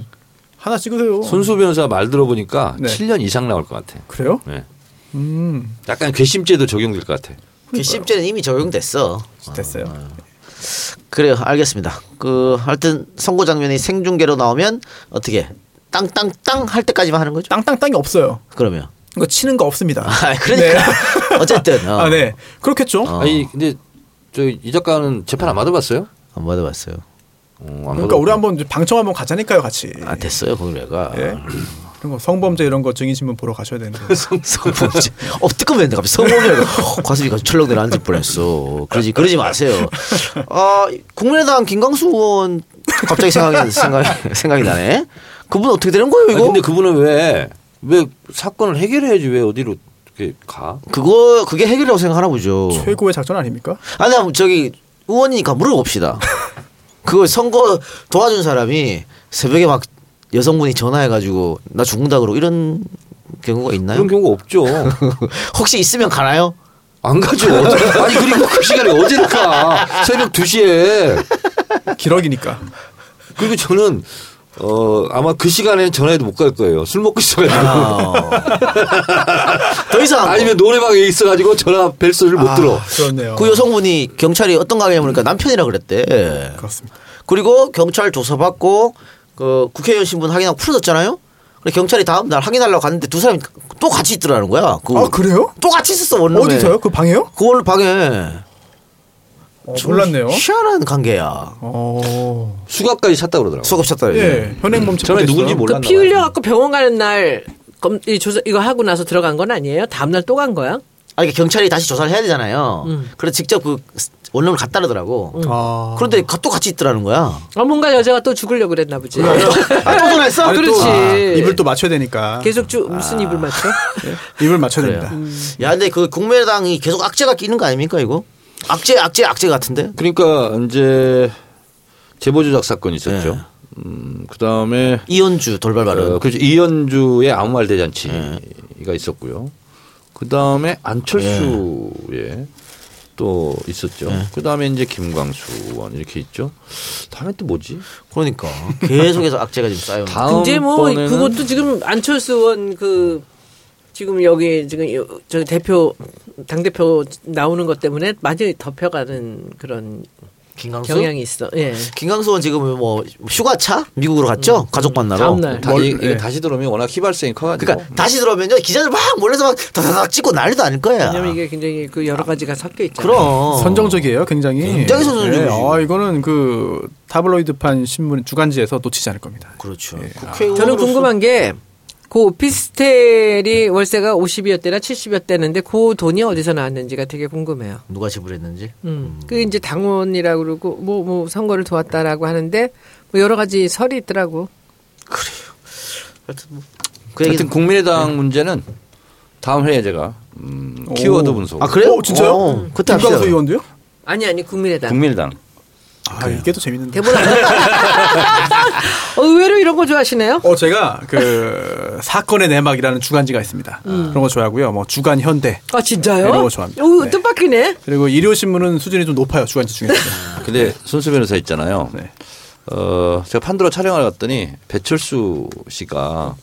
하나 찍으세요. 손수 변호사 말 들어보니까 네. 7년 이상 나올 것 같아. 그래요? 네. 음, 약간 괘씸죄도 적용될 것 같아. 괘씸죄는 이미 적용됐어. 됐어요. 그래요. 알겠습니다. 그 하여튼 선고 장면이 생중계로 나오면 어떻게 땅땅땅 할 때까지만 하는 거죠? 땅땅땅이 없어요. 그러면 이거 치는 거 없습니다. 아, 그러니까 어쨌든 어. 아, 네. 그렇겠죠. 어. 아니, 근데 저 이 작가는 재판 안 받아봤어요? 안 받아봤어요. 어, 안 그러니까. 우리 한번 방청 한번 가자니까요, 같이. 아 됐어요 거기가. 예. 그런 거 성범죄 이런 거 증인신문 보러 가셔야 되는데. 성범죄. 어 뜨끔했는데 갑자기 성범죄가 가슴이 가서 철렁 내려앉을 뻔했어. 그러지 그러지 마세요. 아 국민의당 김광수 의원 갑자기 생각이 생각이 생각이 나네. 그분 어떻게 되는 거예요 아니, 이거? 근데 그분은 왜, 왜 사건을 해결해야지 왜 어디로 이렇게 가? 그거 그게 해결이라고 생각하나 보죠. 최고의 작전 아닙니까? 아니 나 저기 의원이니까 물어봅시다. 그거 선거 도와준 사람이 새벽에 막 여성분이 전화해가지고 나 죽는다 그러고 이런 경우가 있나요? 그런 경우가 없죠. 혹시 있으면 가나요? 안 가죠. 아니, 그리고 그 시간에 어디를 가? 새벽 2시에. 기러기니까. 그리고 저는 어 아마 그 시간에 전화해도 못 갈 거예요. 술 먹고 있어가지고. 더 이상 아니면 노래방에 있어가지고 전화 벨 소리를 못 들어. 아, 그렇네요. 그 여성분이 경찰이 어떤 가게에 보니까 남편이라 그랬대. 그렇습니다. 그리고 경찰 조사받고 그 국회의원 신분 확인하고 풀어졌잖아요. 그래 경찰이 다음 날 확인하려고 갔는데 두 사람이 또 같이 있더라는 거야. 그 아, 그래요? 또 같이 있었어 원룸에. 어디서요? 그 방에요? 그 원룸 방에. 어, 몰랐네요. 희한한 관계야. 어. 수갑까지 찼다 그러더라고. 수갑 찼다. 예, 현행범 전에 체포됐어요. 누군지 몰랐나 그피 봐요. 흘려 갖고 병원 가는 날 검, 이 조사, 이거 하고 나서 들어간 건 아니에요? 다음 날 또 간 거야? 아니 그러니까 경찰이 다시 조사를 해야 되잖아요. 음. 그래서 직접 그 원룸을 갔다 그러더라고. 아. 그런데 가- 또 같이 있더라는 거야. 어, 뭔가 여자가 또 죽으려고 그랬나 보지. 아, 또 전화했어? 아니, 또 그렇지. 입을 또 맞춰야 되니까. 계속 쭉 무슨 입을 맞춰? 입을 맞춰야. 됩니다. 야, 근데 그 국민의당이 계속 악재가 끼는 거 아닙니까 이거? 악재, 악재, 악재 같은데? 그러니까 이제 제보 조작 사건이 있었죠. 네. 음, 그 다음에 이현주 돌발 발언. 어, 그렇죠. 이현주의 아무 말 대잔치가 있었고요. 그 다음에 안철수의 또 있었죠. 네. 그 다음에 이제 김광수 의원 이렇게 있죠. 다음에 또 뭐지? 그러니까 계속해서 악재가 지금 쌓여. 다음 근데 뭐 그것도 지금 안철수 의원 그 지금 여기 지금 요- 저 대표 당 대표 나오는 것 때문에 많이 덮여가는 그런 김강수? 경향이 있어. 예. 김강수는 지금 뭐 휴가차 미국으로 갔죠? 가족 만나러. 다음날. 다시, 이거 네. 다시 들어오면 워낙 휘발성이 커가지고. 그러니까 다시 들어오면요 기자들 막 몰려서 막 다다닥 찍고 난리도 아닐 거야. 왜냐면 이게 굉장히 그 여러 가지가 섞여 있잖아요. 그럼 선정적이에요, 굉장히. 굉장히 선정적이지. 네, 아, 이거는 그 타블로이드판 신문 주간지에서 놓치지 않을 겁니다. 그렇죠. 예. 국회의원으로서 저는 궁금한 게, 그 오피스텔이 월세가 50이었대나 70이었대는데 그 돈이 어디서 나왔는지가 되게 궁금해요. 누가 지불했는지. 음. 그 이제 당원이라고 그러고 뭐뭐 선거를 도왔다라고 하는데 뭐 여러 가지 설이 있더라고. 하여튼 뭐. 그. 하여튼 국민의당 문제는 다음 회에 제가 음, 키워드 분석. 아 그래요? 오, 진짜요? 어, 그때 김광수. 의원도요? 아니 아니 국민의당. 국민의당. 아, 이게 또 재밌는데. 대본 안 어, 의외로 이런 거 좋아하시네요. 어, 제가 그 사건의 내막이라는 주간지가 있습니다. 그런 거 좋아하고요. 뭐 주간 현대 아 진짜요? 이런 거 좋아합니다. 오, 네. 뜻밖이네. 그리고 일요 신문은 수준이 좀 높아요 주간지 중에서. 근데 손수 변호사 있잖아요. 네. 어, 제가 판도라 촬영을 갔더니 배철수 씨가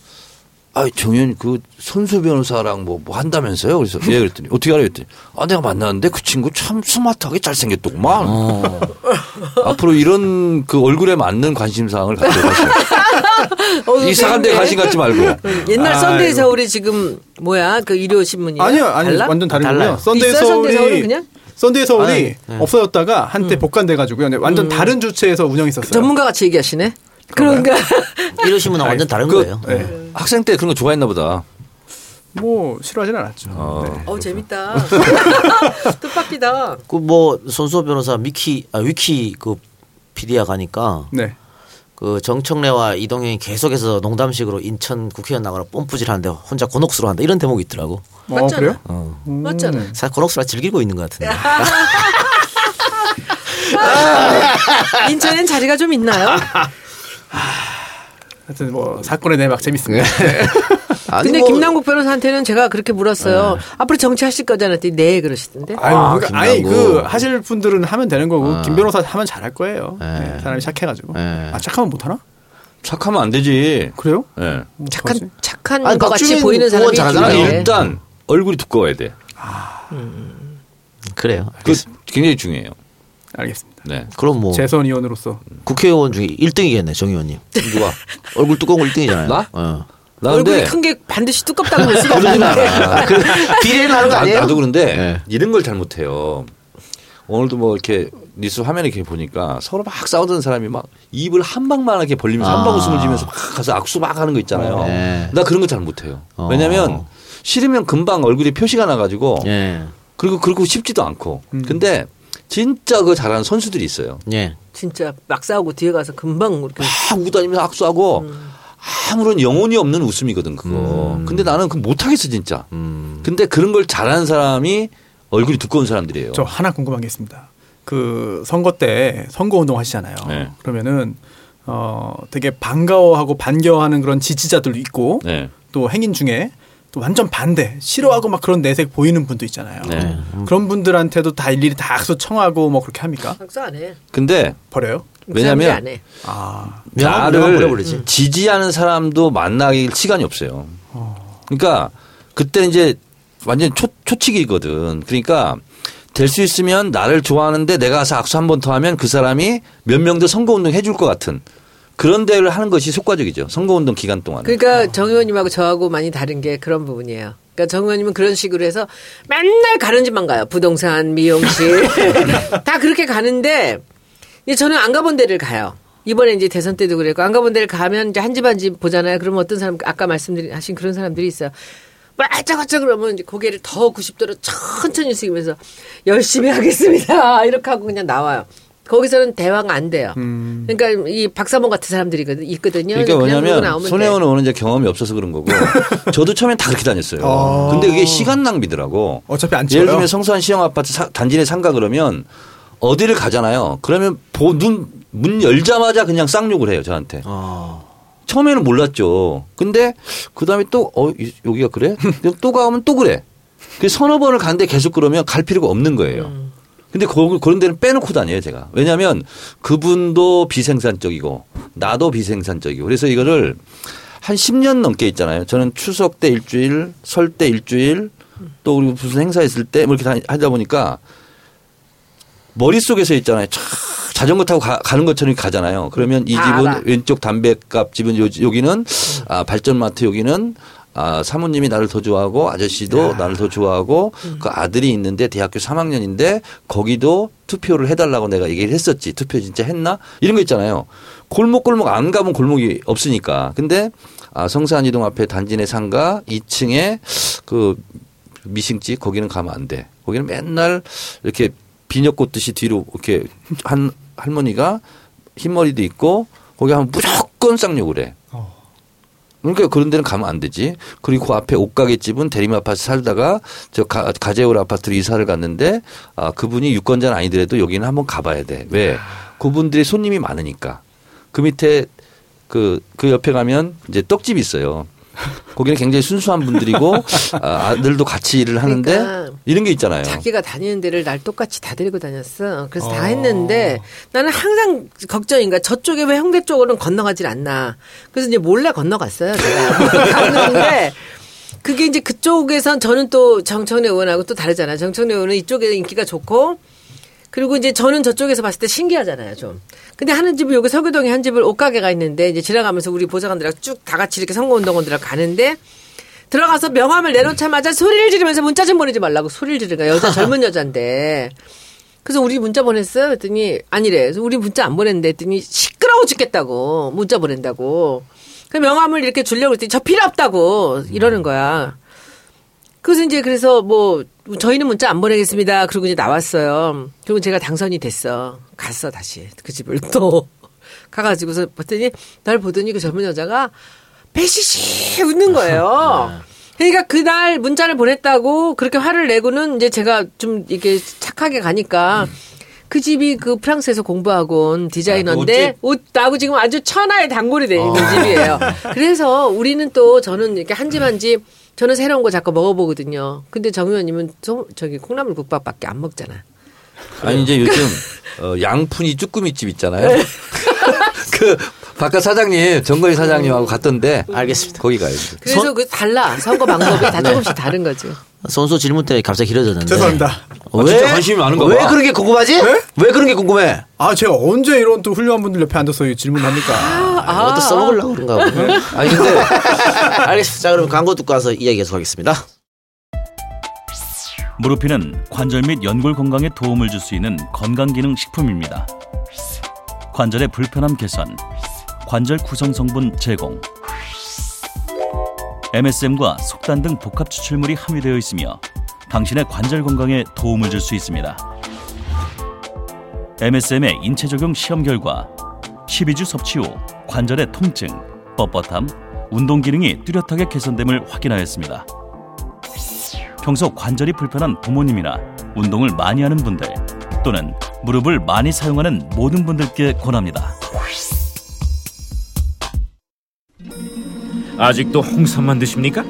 아, 정현 그 손수 변호사랑 뭐, 뭐 한다면서요? 그래서 예, 그랬더니 어떻게 알아요? 그랬더니 아, 내가 만났는데 그 친구 참 스마트하게 잘생겼더구만. 어. 앞으로 이런 그 얼굴에 맞는 관심 사항을 갖도록 하세요. 어, 이상한 데 재밌네. 관심 갖지 말고. 옛날 아이고. 썬데이 서울이 지금 뭐야 그 일요 신문이야? 아니요, 아니 달라? 완전 다른. 거고요. 썬데이 서울이 그냥? 썬데이 서울이 아니, 네. 없어졌다가 한때 복간돼가지고요. 근데 완전 다른 주체에서 운영했었어요. 전문가 같이 얘기하시네. 그런가? 이러시면 완전 다른 그- 거예요. 네. 학생 때 그런 거 좋아했나 보다. 뭐 싫어하진 않았죠. 어. 네. 어 재밌다. 뜻밖이다. 그 뭐 손수호 변호사 미키 아 위키 그 PD야 가니까 네. 그 정청래와 이동영이 계속해서 농담식으로 인천 국회의원 나가러 뽐뿌질 하는데 혼자 곤혹스러워 한다 이런 대목이 있더라고. 어, 맞잖아. 그래요? 어. 맞잖아. 사실 곤혹스러워 즐기고 있는 것 같은데. 인천엔 자리가 좀 있나요? 하여튼 뭐 사건의 내막 재밌습니다. 아니, 근데 뭐- 김남국 변호사한테는 제가 그렇게 물었어요. 앞으로 정치하실 거잖아요. 했더니 네 그러시던데. 아유, 아, 그러니까 아니 그. 하실 분들은 하면 되는 거고 아. 김 변호사 하면 잘할 거예요. 네. 네, 사람이 착해가지고. 네. 아 착하면 못하나? 착하면 안 되지. 그래요? 예. 뭐 착한 어떡하지? 착한 아니, 것 같이 보이는 사람이 중요해. 일단 얼굴이 두꺼워야 돼. 그래요. 그 굉장히 중요해요. 알겠습니다. 네. 그럼 뭐 재선 의원으로서 국회의원 중에 1등이겠네 정 의원님. 누가? 얼굴 두꺼운 거 1등이잖아요. 나? 어. 나 얼굴이 큰 게 반드시 두껍다고 볼 수가 그러진 없는데. 않아. 그 비례는 하는 거 나, 아니에요? 나도 그런데 네. 이런 걸 잘못해요. 오늘도 뭐 이렇게 뉴스 화면에 이렇게 보니까 서로 막 싸우던 사람이 막 입을 한 방만 이렇게 벌리면서 한방 아. 웃음을 지면서 막 가서 악수 막 하는 거 있잖아요. 네. 나 그런 거 잘 못해요. 어. 왜냐면 싫으면 금방 얼굴에 표시가 나가지고 예. 그리고 그러고 싶지도 않고. 근데 진짜 그 잘하는 선수들이 있어요. 예. 진짜 막 싸우고 뒤에 가서 금방 이렇게 막 웃고 다니면서 악수하고 아무런 영혼이 없는 웃음이거든 그거. 근데 나는 그 못하겠어 진짜. 음. 근데 그런 걸 잘하는 사람이 얼굴이 두꺼운 사람들이에요. 저 하나 궁금한 게 있습니다. 그 선거 때 선거 운동 하시잖아요. 네. 그러면은 어 되게 반가워하고 반겨하는 그런 지지자들도 있고 네. 또 행인 중에 또 완전 반대 싫어하고 막 그런 내색 보이는 분도 있잖아요. 네. 그런 분들한테도 다 일일이 다 악수 청하고 뭐 그렇게 합니까? 악수 안 해. 근데 버려요? 왜냐면 안 해. 아 나를 보내버리지. 지지하는 사람도 만나길 시간이 없어요. 그러니까 그때 이제 완전 초, 초치기거든. 그러니까 될 수 있으면 나를 좋아하는데 내가 가서 악수 한 번 더 하면 그 사람이 몇 명 더 선거운동 해줄 것 같은 그런 대를 하는 것이 속과적이죠. 선거운동 기간 동안. 그러니까 정 의원님하고 저하고 많이 다른 게 그런 부분이에요. 그러니까 정 의원님은 그런 식으로 해서 맨날 가는 집만 가요. 부동산, 미용실 다 그렇게 가는데 저는 안 가본 데를 가요. 이번에 이제 대선 때도 그랬고 안 가본 데를 가면 이제 한 집 한 집 보잖아요. 그러면 어떤 사람 아까 말씀하신 그런 사람들이 있어요. 말짝말짝 그러면 이제 고개를 더 90도로 천천히 숙이면서 열심히 하겠습니다. 이렇게 하고 그냥 나와요. 거기서는 대화가 안 돼요. 그러니까 이 박사모 같은 사람들이 있거든요. 그러니까 그냥 그러고 뭐냐면 나오면 돼. 손혜원 의원은 이제 경험이 없어서 그런 거고 저도 처음엔 다 그렇게 다녔어요. 아. 근데 그게 시간 낭비더라고. 어차피 안 예를 찍어요. 들면 성수한 시형 아파트 사- 단지 내 상가 그러면 어디를 가잖아요. 그러면 보, 눈, 문 열자마자 그냥 쌍욕을 해요, 저한테. 어. 처음에는 몰랐죠. 근데 그 다음에 또, 어, 이- 여기가 그래? 또 가면 또 그래. 그 서너 번을 가는데 계속 그러면 갈 필요가 없는 거예요. 음. 근데 거, 그런 데는 빼놓고 다녀요, 제가. 왜냐하면 그분도 비생산적이고 나도 비생산적이고 그래서 이거를 한 10년 넘게 있잖아요. 저는 추석 때 일주일, 설 때 일주일 또 우리 무슨 행사 있을 때 뭐 이렇게 다 하다 보니까 머릿속에서 있잖아요. 촥 자전거 타고 가, 는 것처럼 가잖아요. 그러면 이다 집은. 왼쪽 담배값 집은 요- 여기는 아, 발전마트 여기는 아, 사모님이 나를 더 좋아하고 아저씨도 나를 더 좋아하고 그 아들이 있는데 대학교 3학년인데 거기도 투표를 해달라고 내가 얘기를 했었지. 투표 진짜 했나? 이런 거 있잖아요. 골목골목 안 가면 골목이 없으니까. 근데 아, 성산이동 앞에 단지 내 상가 2층에 그 미싱집 거기는 가면 안 돼. 거기는 맨날 이렇게 비녀 꽂듯이 뒤로 이렇게 한 할머니가 흰머리도 있고 거기 하면 무조건 쌍욕을 해. 그러니까 그런 데는 가면 안 되지. 그리고 그 앞에 옷가게 집은 대림 아파트 살다가 저 가, 가재울 아파트로 이사를 갔는데 아, 그분이 유권자는 아니더라도 여기는 한번 가봐야 돼. 왜? 그분들이 손님이 많으니까. 그 밑에 그, 그 옆에 가면 이제 떡집이 있어요. 거기는 굉장히 순수한 분들이고 아, 아들도 같이 일을 하는데 그러니까 이런 게 있잖아요. 자기가 다니는 데를 날 똑같이 다 데리고 다녔어. 그래서 다 했는데 나는 항상 걱정인 거야. 저쪽에 왜 홍대 쪽으로는 건너가질 않나. 그래서 이제 몰래 건너갔어요. 제가. 갔는데 그게 이제 그쪽에선 저는 또 정청래 의원하고 또 다르잖아요. 정청래 의원은 이쪽에 인기가 좋고 그리고 이제 저는 저쪽에서 봤을 때 신기하잖아요, 좀. 근데 하는 집을 여기 서교동에 한 집을 옷가게가 있는데 이제 지나가면서 우리 보좌관들하고 쭉다 같이 이렇게 선거운동원들하고 가는데 들어가서 명함을 내놓자마자 소리를 지르면서 문자 좀 보내지 말라고 소리를 지르는 거야. 여자 젊은 여자인데. 그래서 우리 문자 보냈어요. 그랬더니 아니래. 그래서 우리 문자 안 보냈는데 했더니 시끄러워 죽겠다고 문자 보낸다고. 그 명함을 이렇게 주려고 했더니 저 필요 없다고 이러는 거야. 그래서 이제 그래서 뭐 저희는 문자 안 보내겠습니다. 그리고 이제 나왔어요. 그리고 제가 당선이 됐어. 갔어 다시 그 집을 또 가가지고서 봤더니 날 보더니 그 젊은 여자가 배시시 웃는 거예요. 그러니까 그날 문자를 보냈다고 그렇게 화를 내고는 이제 제가 좀 이렇게 착하게 가니까 그 집이 그 프랑스에서 공부하고 온 디자이너인데 옷 나고 지금 아주 천하의 단골이 돼 있는 집이에요. 그래서 우리는 또 저는 이렇게 한 집 한집 저는 새로운 거 자꾸 먹어보거든요. 근데 정 의원님은 소- 저기 콩나물 국밥밖에 안 먹잖아. 아니 이제 요즘 어, 양푼이 쭈꾸미집 있잖아요. 그 바깥 사장님 정거희 사장님하고 갔던데 알겠습니다. 거기 가야지. 그래서 선- 그 달라 선거 방법이 다 조금씩 다른 거죠. 선수 질문 때문에 갑자기 길어졌는데. 죄송합니다. 아, 진짜 관심이 많은가 왜 봐. 그런 게 궁금하지? 왜 그런 게 궁금해? 아 제가 언제 이런 또 훌륭한 분들 옆에 앉아서 이 질문합니까? 아, 이것도 써먹으려고 그런가 보네. 아니 근데 알겠습니다. 자 그럼 광고 듣고 와서 이야기 계속하겠습니다. 무르피는 관절 및 연골 건강에 도움을 줄 수 있는 건강기능 식품입니다. 관절의 불편함 개선, 관절 구성 성분 제공, MSM과 속단 등 복합 추출물이 함유되어 있으며 당신의 관절 건강에 도움을 줄 수 있습니다. MSM의 인체 적용 시험 결과 12주 섭취 후 관절의 통증, 뻣뻣함, 운동 기능이 뚜렷하게 개선됨을 확인하였습니다. 평소 관절이 불편한 부모님이나 운동을 많이 하는 분들 또는 무릎을 많이 사용하는 모든 분들께 권합니다. 아직도 홍삼만 드십니까?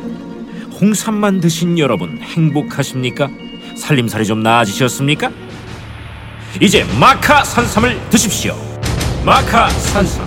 홍삼만 드신 여러분 행복하십니까? 살림살이 좀 나아지셨습니까? 이제 마카 산삼을 드십시오. 마카 산삼.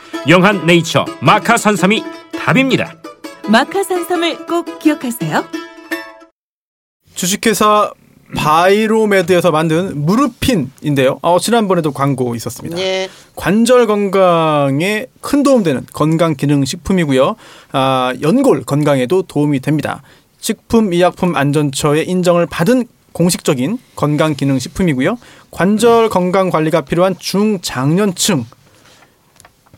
영한 네이처 마카 산삼이 답입니다. 마카 산삼을 꼭 기억하세요. 주식회사 바이로메드에서 만든 무르핀인데요. 어, 지난번에도 광고 있었습니다. 예. 관절 건강에 큰 도움되는 건강 기능 식품이고요. 아, 연골 건강에도 도움이 됩니다. 식품의약품 안전처의 인정을 받은 공식적인 건강 기능 식품이고요. 관절 건강 관리가 필요한 중장년층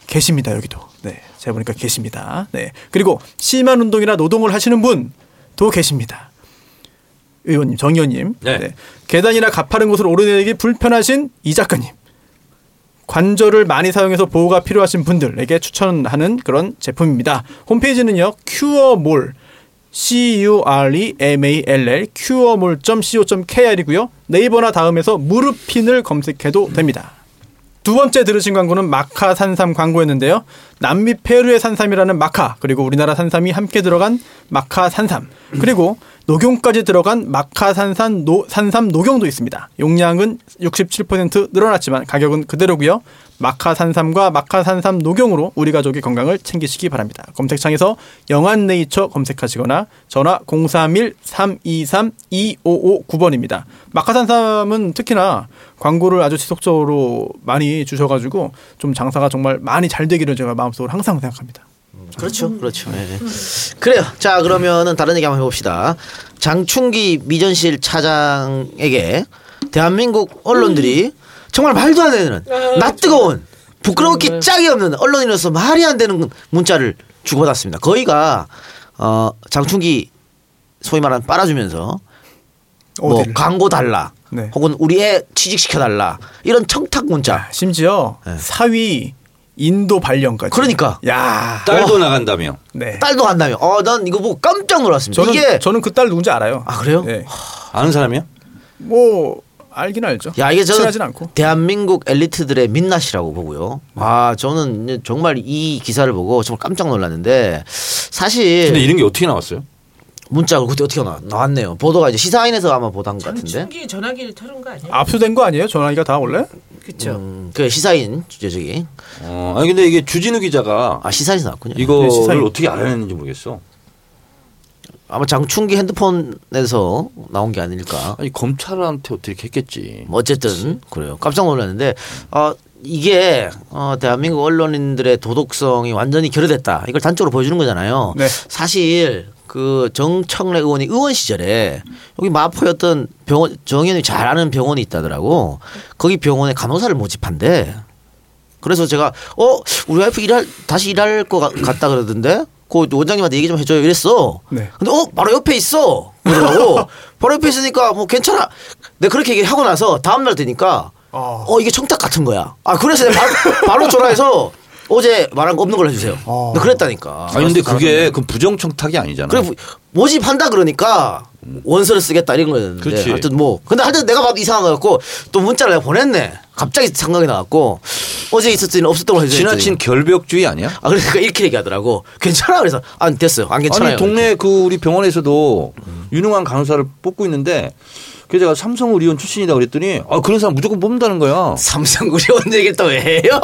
계십니다 여기도. 네, 제가 보니까 계십니다. 네, 그리고 심한 운동이나 노동을 하시는 분도 계십니다. 의원님, 정 의원님, 네. 계단이나 가파른 곳을 오르내리기 불편하신 이 작가님, 관절을 많이 사용해서 보호가 필요하신 분들에게 추천하는 그런 제품입니다. 홈페이지는요, 큐어몰 C-U-R-E-M-A-L-L 큐어몰.co.kr이고요. 네이버나 다음에서 무르핀을 검색해도 됩니다. 두 번째 들으신 광고는 마카 산삼 광고였는데요. 남미 페루의 산삼이라는 마카 그리고 우리나라 산삼이 함께 들어간 마카 산삼 그리고 녹용까지 들어간 마카 산산 노, 산삼 녹용도 있습니다. 용량은 67% 늘어났지만 가격은 그대로고요. 마카 산삼과 마카 산삼 녹용으로 우리 가족의 건강을 챙기시기 바랍니다. 검색창에서 영한 네이처 검색하시거나 전화 031-323-2559번입니다. 마카 산삼은 특히나 광고를 아주 지속적으로 많이 주셔가지고 좀 장사가 정말 많이 잘 되기를 제가 마음 속으로 항상 생각합니다. 그렇죠, 그렇죠. 예. 그래요. 자 그러면은 다른 얘기 한번 해봅시다. 장충기 미전실 차장에게 대한민국 언론들이 정말 말도 안 되는 낯 뜨거운 부끄러웠기 짝이 없는 언론인으로서 말이 안 되는 문자를 주고받았습니다. 거의가 어 장충기 소위 말하는 빨아주면서 뭐 어디를? 광고 달라 네. 혹은 우리 애 취직시켜 달라 이런 청탁 문자. 심지어 네. 사위 인도 발령까지. 그러니까 야, 딸도 나간다며. 네. 딸도 간다며. 어 난 이거 보고 깜짝 놀랐습니다. 저는 이게 저는 그 딸 누군지 알아요. 아 그래요? 네. 아는 사람이야? 뭐 알긴 알죠. 야 이게 저는 친하진 않고. 대한민국 엘리트들의 민낯이라고 보고요. 아 저는 정말 이 기사를 보고 정말 깜짝 놀랐는데 사실 근데 이런 게 어떻게 나왔어요? 문자가 그때 어떻게 나, 나왔네요. 보도가 이제 시사인에서 아마 보도한 것 같은데. 충기 전화기를 털은 거 아니에요? 압수된 거 아니에요? 전화기가 다 원래? 그렇죠. 음, 그 시사인 주제적이 어, 아니 근데 이게 주진우 기자가 아 시사인에서 나왔군요. 이거를 네, 시사인. 어떻게 알아냈는지 모르겠어. 아마 장충기 핸드폰에서 나온 게 아닐까. 아니 검찰한테 어떻게 했겠지. 뭐 어쨌든 그래요. 깜짝 놀랐는데 어 이게 어 대한민국 언론인들의 도덕성이 완전히 결여됐다. 이걸 단적으로 보여주는 거잖아요. 네. 사실 그 정청래 의원이 의원 시절에 여기 마포였던 병원 정 의원이 잘 아는 병원이 있다더라고. 거기 병원에 간호사를 모집한대. 그래서 제가 어 우리 와이프 일할 다시 일할 것 같- 같다 그러던데 그 원장님한테 얘기 좀 해줘요 이랬어. 네. 근데 어 바로 옆에 있어 그러더라고. 바로 옆에 있으니까 뭐 괜찮아. 내가 그렇게 얘기하고 나서 다음 날 되니까 어. 어 이게 청탁 같은 거야. 아 그래서 내가 바로, 바로 전화해서 어제 말한 거 없는 걸로 해주세요. 어. 그랬다니까. 아니 근데 그게 그 부정 청탁이 아니잖아. 그래 모- 모집한다 그러니까 원서를 쓰겠다 이런 거였는데 그렇지. 하여튼 뭐 근데 하여튼 내가 봐도 이상한 거 같고 또 문자를 내가 보냈네 갑자기 생각이 나갖고 어제 있었더니 없었던 걸 해줬더니 지나친 결벽주의 아니야? 아 그러니까 이렇게 얘기하더라고 괜찮아 그래서 아 됐어요 안 괜찮아요 아니 동네 그 우리 병원에서도 유능한 간호사를 뽑고 있는데 그래서 제가 삼성 의료원 출신이다 그랬더니 아 그런 사람 무조건 뽑는다는 거야. 삼성 의료원 얘기를 또왜 해요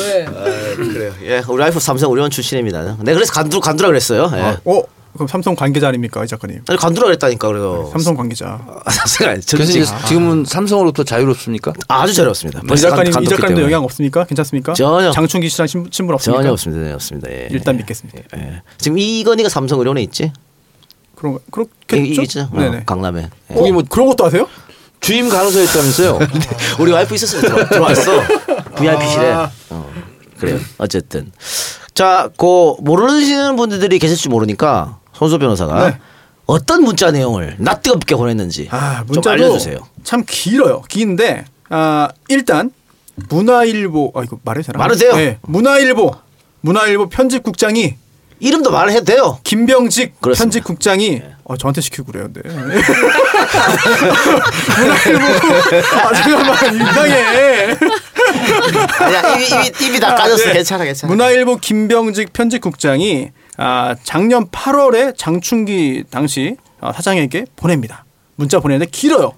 왜? 아, 그래요 예 우리 와이프 삼성 의료원 출신입니다 내가 그래서 간두 간두라 그랬어요 예어 그럼 삼성 관계자 아닙니까 이 작가님? 아니, 간두라 그랬다니까 그래서 삼성 관계자. 삼성 아니 그래서 이제 지금은 삼성으로부터 자유롭습니까? 아주 잘했습니다 이 작가님 이 작가님도. 영향 없습니까? 괜찮습니까? 전혀. 장충기 씨랑 친- 친분 없습니까? 전혀 없습니다 전혀 없습니다 예. 일단 믿겠습니다. 예. 지금 이건희가 삼성 의료원에 있지 그런 이- 그렇겠죠? 이 있죠 어, 네네. 강남에 예. 거기 뭐 그런 것도 아세요? 주임 간호사였다면서요? 우리 와이프 있었어요. 들어, 들어왔어. VIP실에. 아. 어, 그래요. 어쨌든. 자, 그 모르시는 분들이 계실지 모르니까 손수 변호사가 네. 어떤 문자 내용을 낯뜨겁게 보냈는지 아, 좀 알려주세요. 참 길어요. 긴데 아, 일단 문화일보 아 이거 말해도 되나? 돼요. 네, 문화일보 문화일보 편집국장이 이름도 말해도 돼요. 김병직 그렇습니다. 편집국장이 어, 저한테 시키고 그래요. 네. 문화일보 아 잠깐만 이상해. 아니야, 입이, 입이, 입이 다 까졌어. 괜찮아, 괜찮아. 문화일보 김병직 편집국장이 아, 작년 8월에 장충기 당시 아, 사장에게 보냅니다. 문자 보내는데 길어요.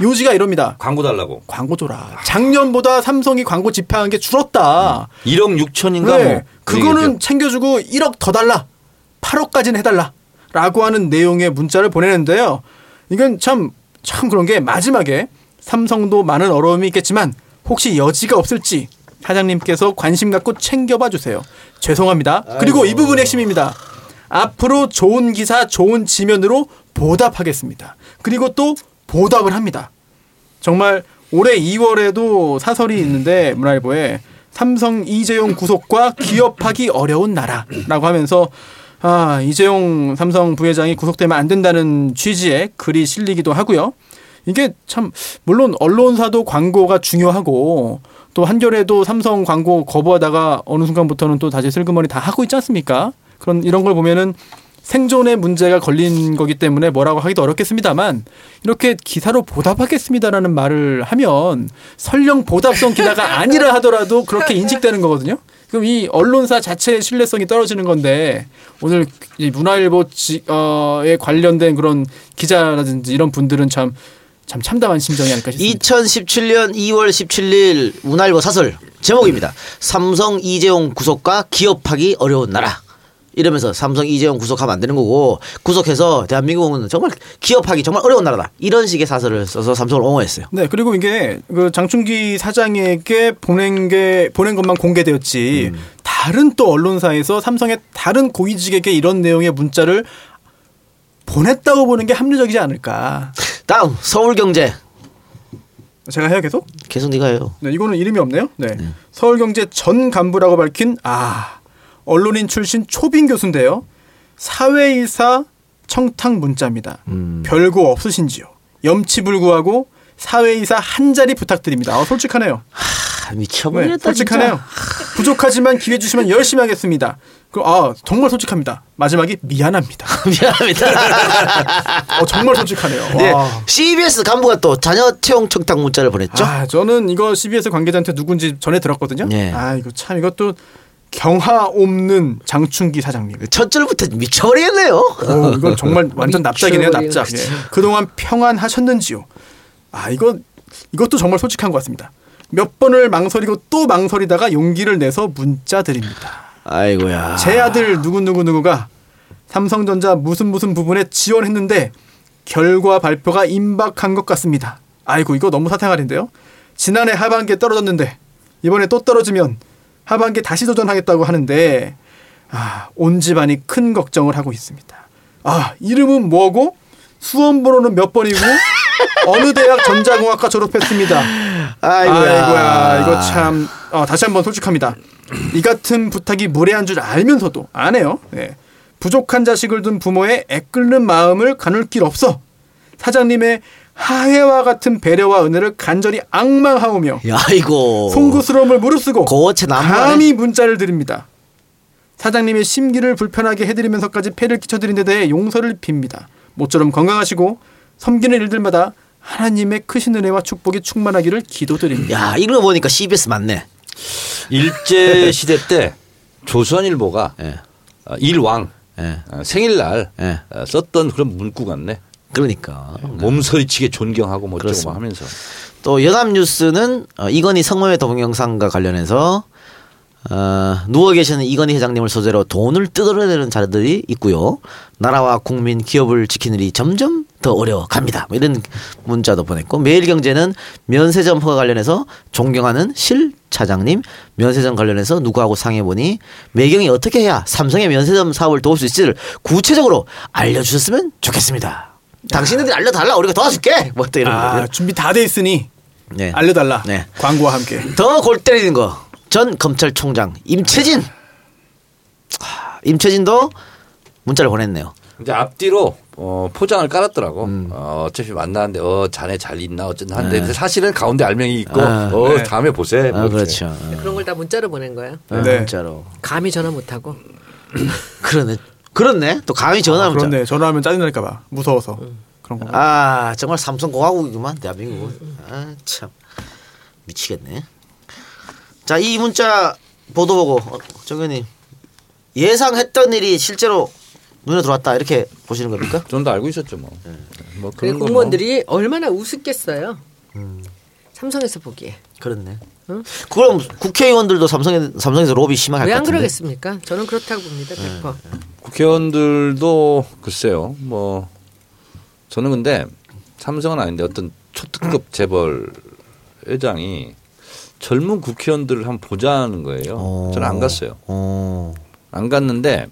요지가 이럽니다. 광고 달라고. 광고 줘라. 작년보다 삼성이 광고 집행한 게 줄었다. 1억 6천인가 네. 뭐. 그거는 챙겨주고 1억 더 달라. 8억까지는 해달라. 라고 하는 내용의 문자를 보내는데요. 이건 참, 참 그런 게 마지막에 삼성도 많은 어려움이 있겠지만 혹시 여지가 없을지 사장님께서 관심 갖고 챙겨봐 주세요. 죄송합니다. 그리고 이 부분이 핵심입니다. 앞으로 좋은 기사, 좋은 지면으로 보답하겠습니다. 그리고 또 보답을 합니다. 정말 올해 2월에도 사설이 있는데 문화일보에 삼성 이재용 구속과 기업하기 어려운 나라라고 하면서 아 이재용 삼성 부회장이 구속되면 안 된다는 취지의 글이 실리기도 하고요. 이게 참 물론 언론사도 광고가 중요하고 또 한겨레도 삼성 광고 거부하다가 어느 순간부터는 또 다시 슬그머니 다 하고 있지 않습니까? 그런 이런 걸 보면은 생존의 문제가 걸린 거기 때문에 뭐라고 하기도 어렵겠습니다만 이렇게 기사로 보답하겠습니다라는 말을 하면 설령 보답성 기사가 아니라 하더라도 그렇게 인식되는 거거든요. 그럼 이 언론사 자체의 신뢰성이 떨어지는 건데 오늘 이 문화일보에 관련된 그런 기자라든지 이런 분들은 참 참 참담한 심정이 아닐까 싶습니다. 2017년 2월 17일 문화일보 사설 제목입니다. 삼성 이재용 구속과 기업하기 어려운 나라. 이러면서 삼성 이재용 구속하면 안 되는 거고 구속해서 대한민국은 정말 기업하기 정말 어려운 나라다. 이런 식의 사설을 써서 삼성을 옹호했어요. 네, 그리고 이게 그 장충기 사장에게 보낸 게 보낸 것만 공개되었지 다른 또 언론사에서 삼성의 다른 고위직에게 이런 내용의 문자를 보냈다고 보는 게 합리적이지 않을까. 다음 서울경제 제가 해요 계속? 계속 네가 해요. 네, 이거는 이름이 없네요. 네. 서울경제 전 간부라고 밝힌 아 언론인 출신 초빙 교수인데요. 사회이사 청탁 문자입니다. 별거 없으신지요? 염치불구하고 사회이사 한 자리 부탁드립니다. 아, 솔직하네요. 아, 네, 미쳐버렸다. 솔직하네요. 부족하지만 기회 주시면 열심히 하겠습니다. 그, 아 정말 솔직합니다. 마지막이 미안합니다. 미안합니다. 어, 정말 솔직하네요. 네, 와. CBS 간부가 또 자녀 채용 청탁 문자를 보냈죠. 아, 저는 이거 CBS 관계자한테 누군지 전에 들었거든요. 네. 아, 이거 참 이것도 경하 없는 장충기 사장님. 첫 줄부터 미쳐버리겠네요. 어, 이건 정말 완전 납작이네요, 납작. 예. 그동안 평안하셨는지요? 아, 이거 이것도 정말 솔직한 것 같습니다. 몇 번을 망설이고 또 망설이다가 용기를 내서 문자 드립니다. 아이고야. 제 아들 누구누구 누구가 삼성전자 무슨 무슨 부분에 지원했는데 결과 발표가 임박한 것 같습니다. 아이고 이거 너무 사생활인데요. 지난해 하반기에 떨어졌는데 이번에 또 떨어지면 하반기에 다시 도전하겠다고 하는데 아, 온 집안이 큰 걱정을 하고 있습니다. 아 이름은 뭐고 수험번호는 몇 번이고 어느 대학 전자공학과 졸업했습니다. 아이고야. 아이고야 이거 참 어, 다시 한번 솔직합니다. 이 같은 부탁이 무례한 줄 알면서도 안 해요. 예. 부족한 자식을 둔 부모의 애끓는 마음을 가눌 길 없어. 사장님의 하해와 같은 배려와 은혜를 간절히 악망하오며 야 이거. 송구스러움을 무릅쓰고 고체. 감히 문자를 드립니다. 사장님의 심기를 불편하게 해드리면서까지 폐를 끼쳐드린 데 대해 용서를 빕니다. 모처럼 건강하시고 섬기는 일들마다 하나님의 크신 은혜와 축복이 충만하기를 기도드립니다. 야 이거 보니까 CBS 맞네. 일제 시대 때 조선일보가 예. 어, 일왕 예. 어, 생일날 예. 어, 썼던 그런 문구 같네. 그러니까 몸서리치게 존경하고 뭐 어쩌고. 뭐 하면서 또 연합뉴스는 어, 이건희 성매매 동영상과 관련해서 어, 누워 계시는 이건희 회장님을 소재로 돈을 뜯어내는 자들이 있고요. 나라와 국민, 기업을 지키는 일이 점점 더 어려워갑니다. 뭐 이런 문자도 보냈고 매일경제는 면세점 허가 관련해서 존경하는 실 차장님 면세점 관련해서 누구하고 상해보니 매경이 어떻게 해야 삼성의 면세점 사업을 도울 수 있을지를 구체적으로 알려주셨으면 좋겠습니다. 당신들이 알려달라 우리가 도와줄게. 뭐 또 이런 아, 거죠. 준비 다 돼 있으니 네. 알려달라. 네. 광고와 함께. 더 골 때리는 거. 전 검찰총장 임채진. 하, 임채진도 문자를 보냈네요. 이제 앞뒤로 어, 포장을 깔았더라고. 어, 어차피 만나는데 어 자네 잘 있나 어쨌든 한데 근데 사실은 가운데 알맹이 있고 아, 어 네. 다음에 보세. 아, 뭐 그렇죠. 그런 걸 다 문자로 보낸 거예요. 어, 네. 문자로. 감히 전화 못 하고. 그러네. 그렇네. 또 감히 전화 문자. 그런데 전화하면 짜증날까 봐 무서워서 그런 거. 아 정말 삼성 공화국이구만 대한민국은. 아 참 미치겠네. 자 이 문자 보도 보고 어, 정 의원님 예상했던 일이 실제로 눈에 들어왔다 이렇게 보시는 겁니까? 저는 다 알고 있었죠 뭐. 뭐그 그런 건 뭐. 공무원들이 얼마나 우습겠어요. 삼성에서 보기에. 그렇네. 그럼 국회의원들도 삼성에 삼성에서 로비 심하게 왜할안것 같은데. 그러겠습니까? 저는 그렇다고 봅니다. 100%. 국회의원들도 글쎄요. 뭐 저는 근데 삼성은 아닌데 어떤 초특급 재벌 회장이 젊은 국회의원들을 한번 보자는 거예요. 어. 저는 안 갔어요. 어. 안 갔는데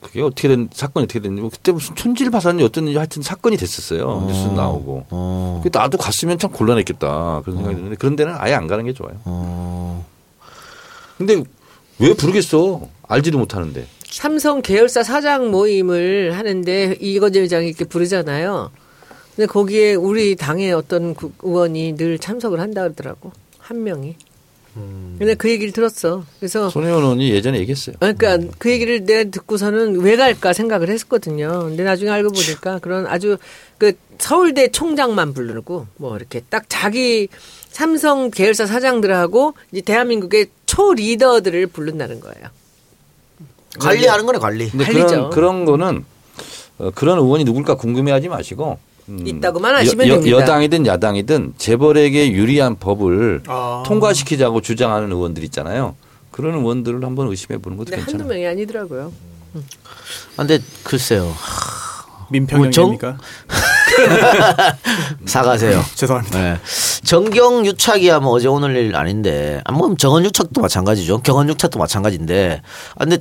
그게 어떻게 된 사건이 어떻게 됐는지 그때 무슨 촌질 파산이 어땠는지 하여튼 사건이 됐었어요. 뉴스 나오고. 어. 그 나도 갔으면 참 곤란했겠다 그런 생각이 드는데 그런 데는 아예 안 가는 게 좋아요. 어. 근데 왜 부르겠어? 알지도 못하는데. 삼성 계열사 사장 모임을 하는데 이건재 회장이 이렇게 부르잖아요. 근데 거기에 우리 당의 어떤 국- 의원이 늘 참석을 한다 그러더라고. 한 명이. 근데 그 얘기를 들었어. 그래서 손혜원 의원이 예전에 얘기했어요. 그러니까 그 얘기를 내가 듣고서는 왜 갈까 생각을 했었거든요. 근데 나중에 알고 보니까 그런 아주 그 서울대 총장만 부르고 뭐 이렇게 딱 자기 삼성 계열사 사장들하고 이제 대한민국의 초 리더들을 부른다는 거예요. 관리하는 거네 관리. 근데 관리죠. 그런 그런 거는 어, 그런 의원이 누굴까 궁금해하지 마시고 음, 있다고만 아시면 여, 됩니다. 여당이든 야당이든 재벌에게 유리한 법을 아. 통과시키자고 주장하는 의원들 있잖아요. 그런 의원들을 한번 의심해 보는 것도 근데 한두 괜찮아요. 명이 아니더라고요. 아, 근데 글쎄요. 민평형입니까? 사가세요. 죄송합니다. 네. 정경 유착이야 뭐 어제 오늘 일 아닌데 아, 뭐 정원 유착도 마찬가지죠. 경원 유착도 마찬가지인데 아, 근데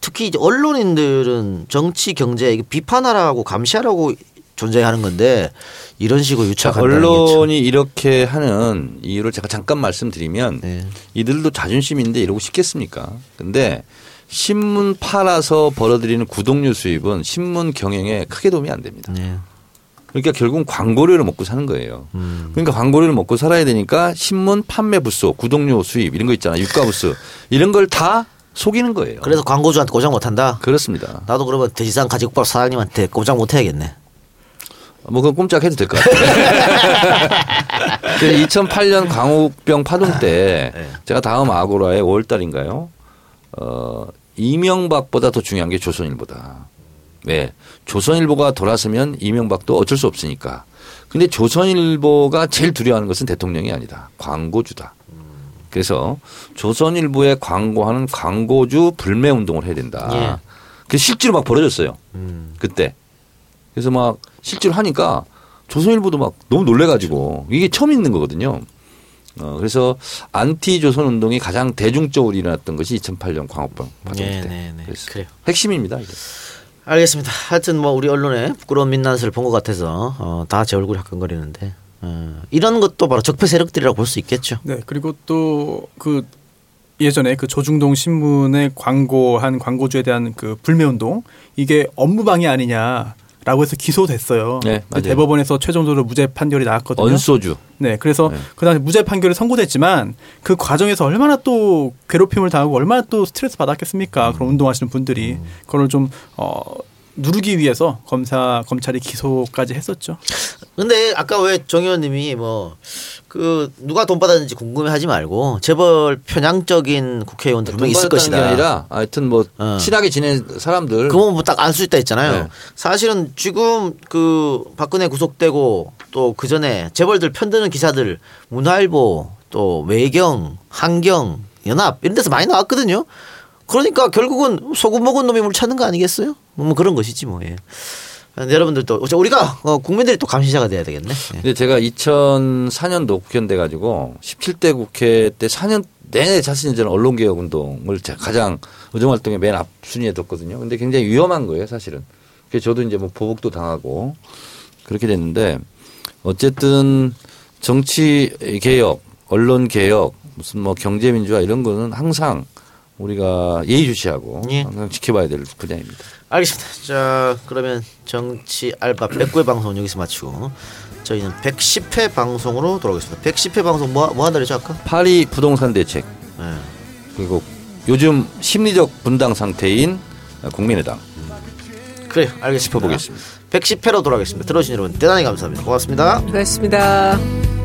특히 이제 언론인들은 정치 경제 비판하라고 감시하라고 존재하는 건데 이런 식으로 자, 유착한다는 게 언론이 이렇게 하는 이유를 제가 잠깐 말씀드리면 네. 이들도 자존심인데 이러고 싶겠습니까? 근데 신문 팔아서 벌어들이는 구독료 수입은 신문 경영에 크게 도움이 안 됩니다. 참, 네. 그러니까 결국은 광고료를 먹고 사는 거예요. 음. 그러니까 광고료를 먹고 살아야 되니까 신문 판매 부수, 구독료 수입 이런 거 있잖아요. 유가 부수 이런 걸 다 속이는 거예요. 그래서 광고주한테 고장 못 한다. 그렇습니다. 나도 그러면 돼지상 가지국밥 사장님한테 고장 못 해야겠네. 뭐 그건 꼼짝 해도 될 것 같아요. 2008년 광우병 파동 때 네. 제가 다음 아고라에 5월 달인가요? 어, 이명박보다 더 중요한 게 조선일보다. 왜? 조선일보가 돌아서면 이명박도 어쩔 수 없으니까. 근데 조선일보가 제일 두려워하는 것은 대통령이 아니다. 광고주다. 그래서 조선일보에 광고하는 광고주 불매 운동을 해야 된다. 예. 그 실제로 막 벌어졌어요. 음. 그때. 그래서 막 실제로 하니까 조선일보도 막 너무 놀래가지고 이게 처음 있는 거거든요. 어, 그래서 안티 조선 운동이 가장 대중적으로 일어났던 것이 2008년 광우병 파동 네, 때. 네, 네. 그래서 그래요. 핵심입니다. 이게. 알겠습니다. 하여튼 뭐 우리 언론에 부끄러운 민낯을 본 것 같아서 어, 다 제 얼굴이 화끈거리는데 어, 이런 것도 바로 적폐 세력들이라고 볼 수 있겠죠. 네, 그리고 또 그 예전에 그 조중동 신문에 광고한 광고주에 대한 그 불매 운동 이게 업무방해 아니냐 라고 해서 기소됐어요. 네, 맞아요. 대법원에서 최종적으로 무죄 판결이 나왔거든요. 언소주. 네, 그래서 네. 그 당시 무죄 판결이 선고됐지만 그 과정에서 얼마나 또 괴롭힘을 당하고 얼마나 또 스트레스 받았겠습니까? 그런 운동하시는 분들이 그걸 좀 어, 누르기 위해서 검사 검찰이 기소까지 했었죠. 근데 아까 왜 정 의원님이 뭐 그 누가 돈 받았는지 궁금해하지 말고 재벌 편향적인 국회의원들 분명히 있을 것이다. 게 아니라 하여튼 뭐 어. 친하게 지낸 사람들 그건 뭐 딱 알 수 있다 했잖아요. 네. 사실은 지금 그 박근혜 구속되고 또 그 전에 재벌들 편드는 기사들 문화일보 또 외경, 한경, 연합 이런 데서 많이 나왔거든요. 그러니까 결국은 소금 먹은 놈이 물 찾는 거 아니겠어요? 뭐 그런 것이지 뭐. 예. 여러분들도 우리가 어, 국민들이 또 감시자가 돼야 되겠네. 예. 근데 제가 2004년도 국회의원 돼 가지고 17대 국회 때 4년 내내 자신이 저는 언론개혁 운동을 가장 의정 활동의 맨 앞순위에 뒀거든요. 근데 굉장히 위험한 거예요, 사실은. 그래서 저도 이제 뭐 보복도 당하고 그렇게 됐는데 어쨌든 정치 개혁, 언론 개혁, 무슨 뭐 경제 민주화 이런 거는 항상 우리가 예의주시하고 예. 항상 지켜봐야 될 분야입니다. 알겠습니다. 자 그러면 정치 알바 109회 방송 여기서 마치고 저희는 110회 방송으로 돌아오겠습니다. 110회 방송 뭐, 뭐 한다랬죠 아까? 파리 부동산 대책 네. 그리고 요즘 심리적 분당 상태인 국민의당 그래요. 알겠습니다. 짚어보겠습니다. 110회로 돌아가겠습니다. 들어주신 여러분 대단히 감사합니다. 고맙습니다. 고맙습니다.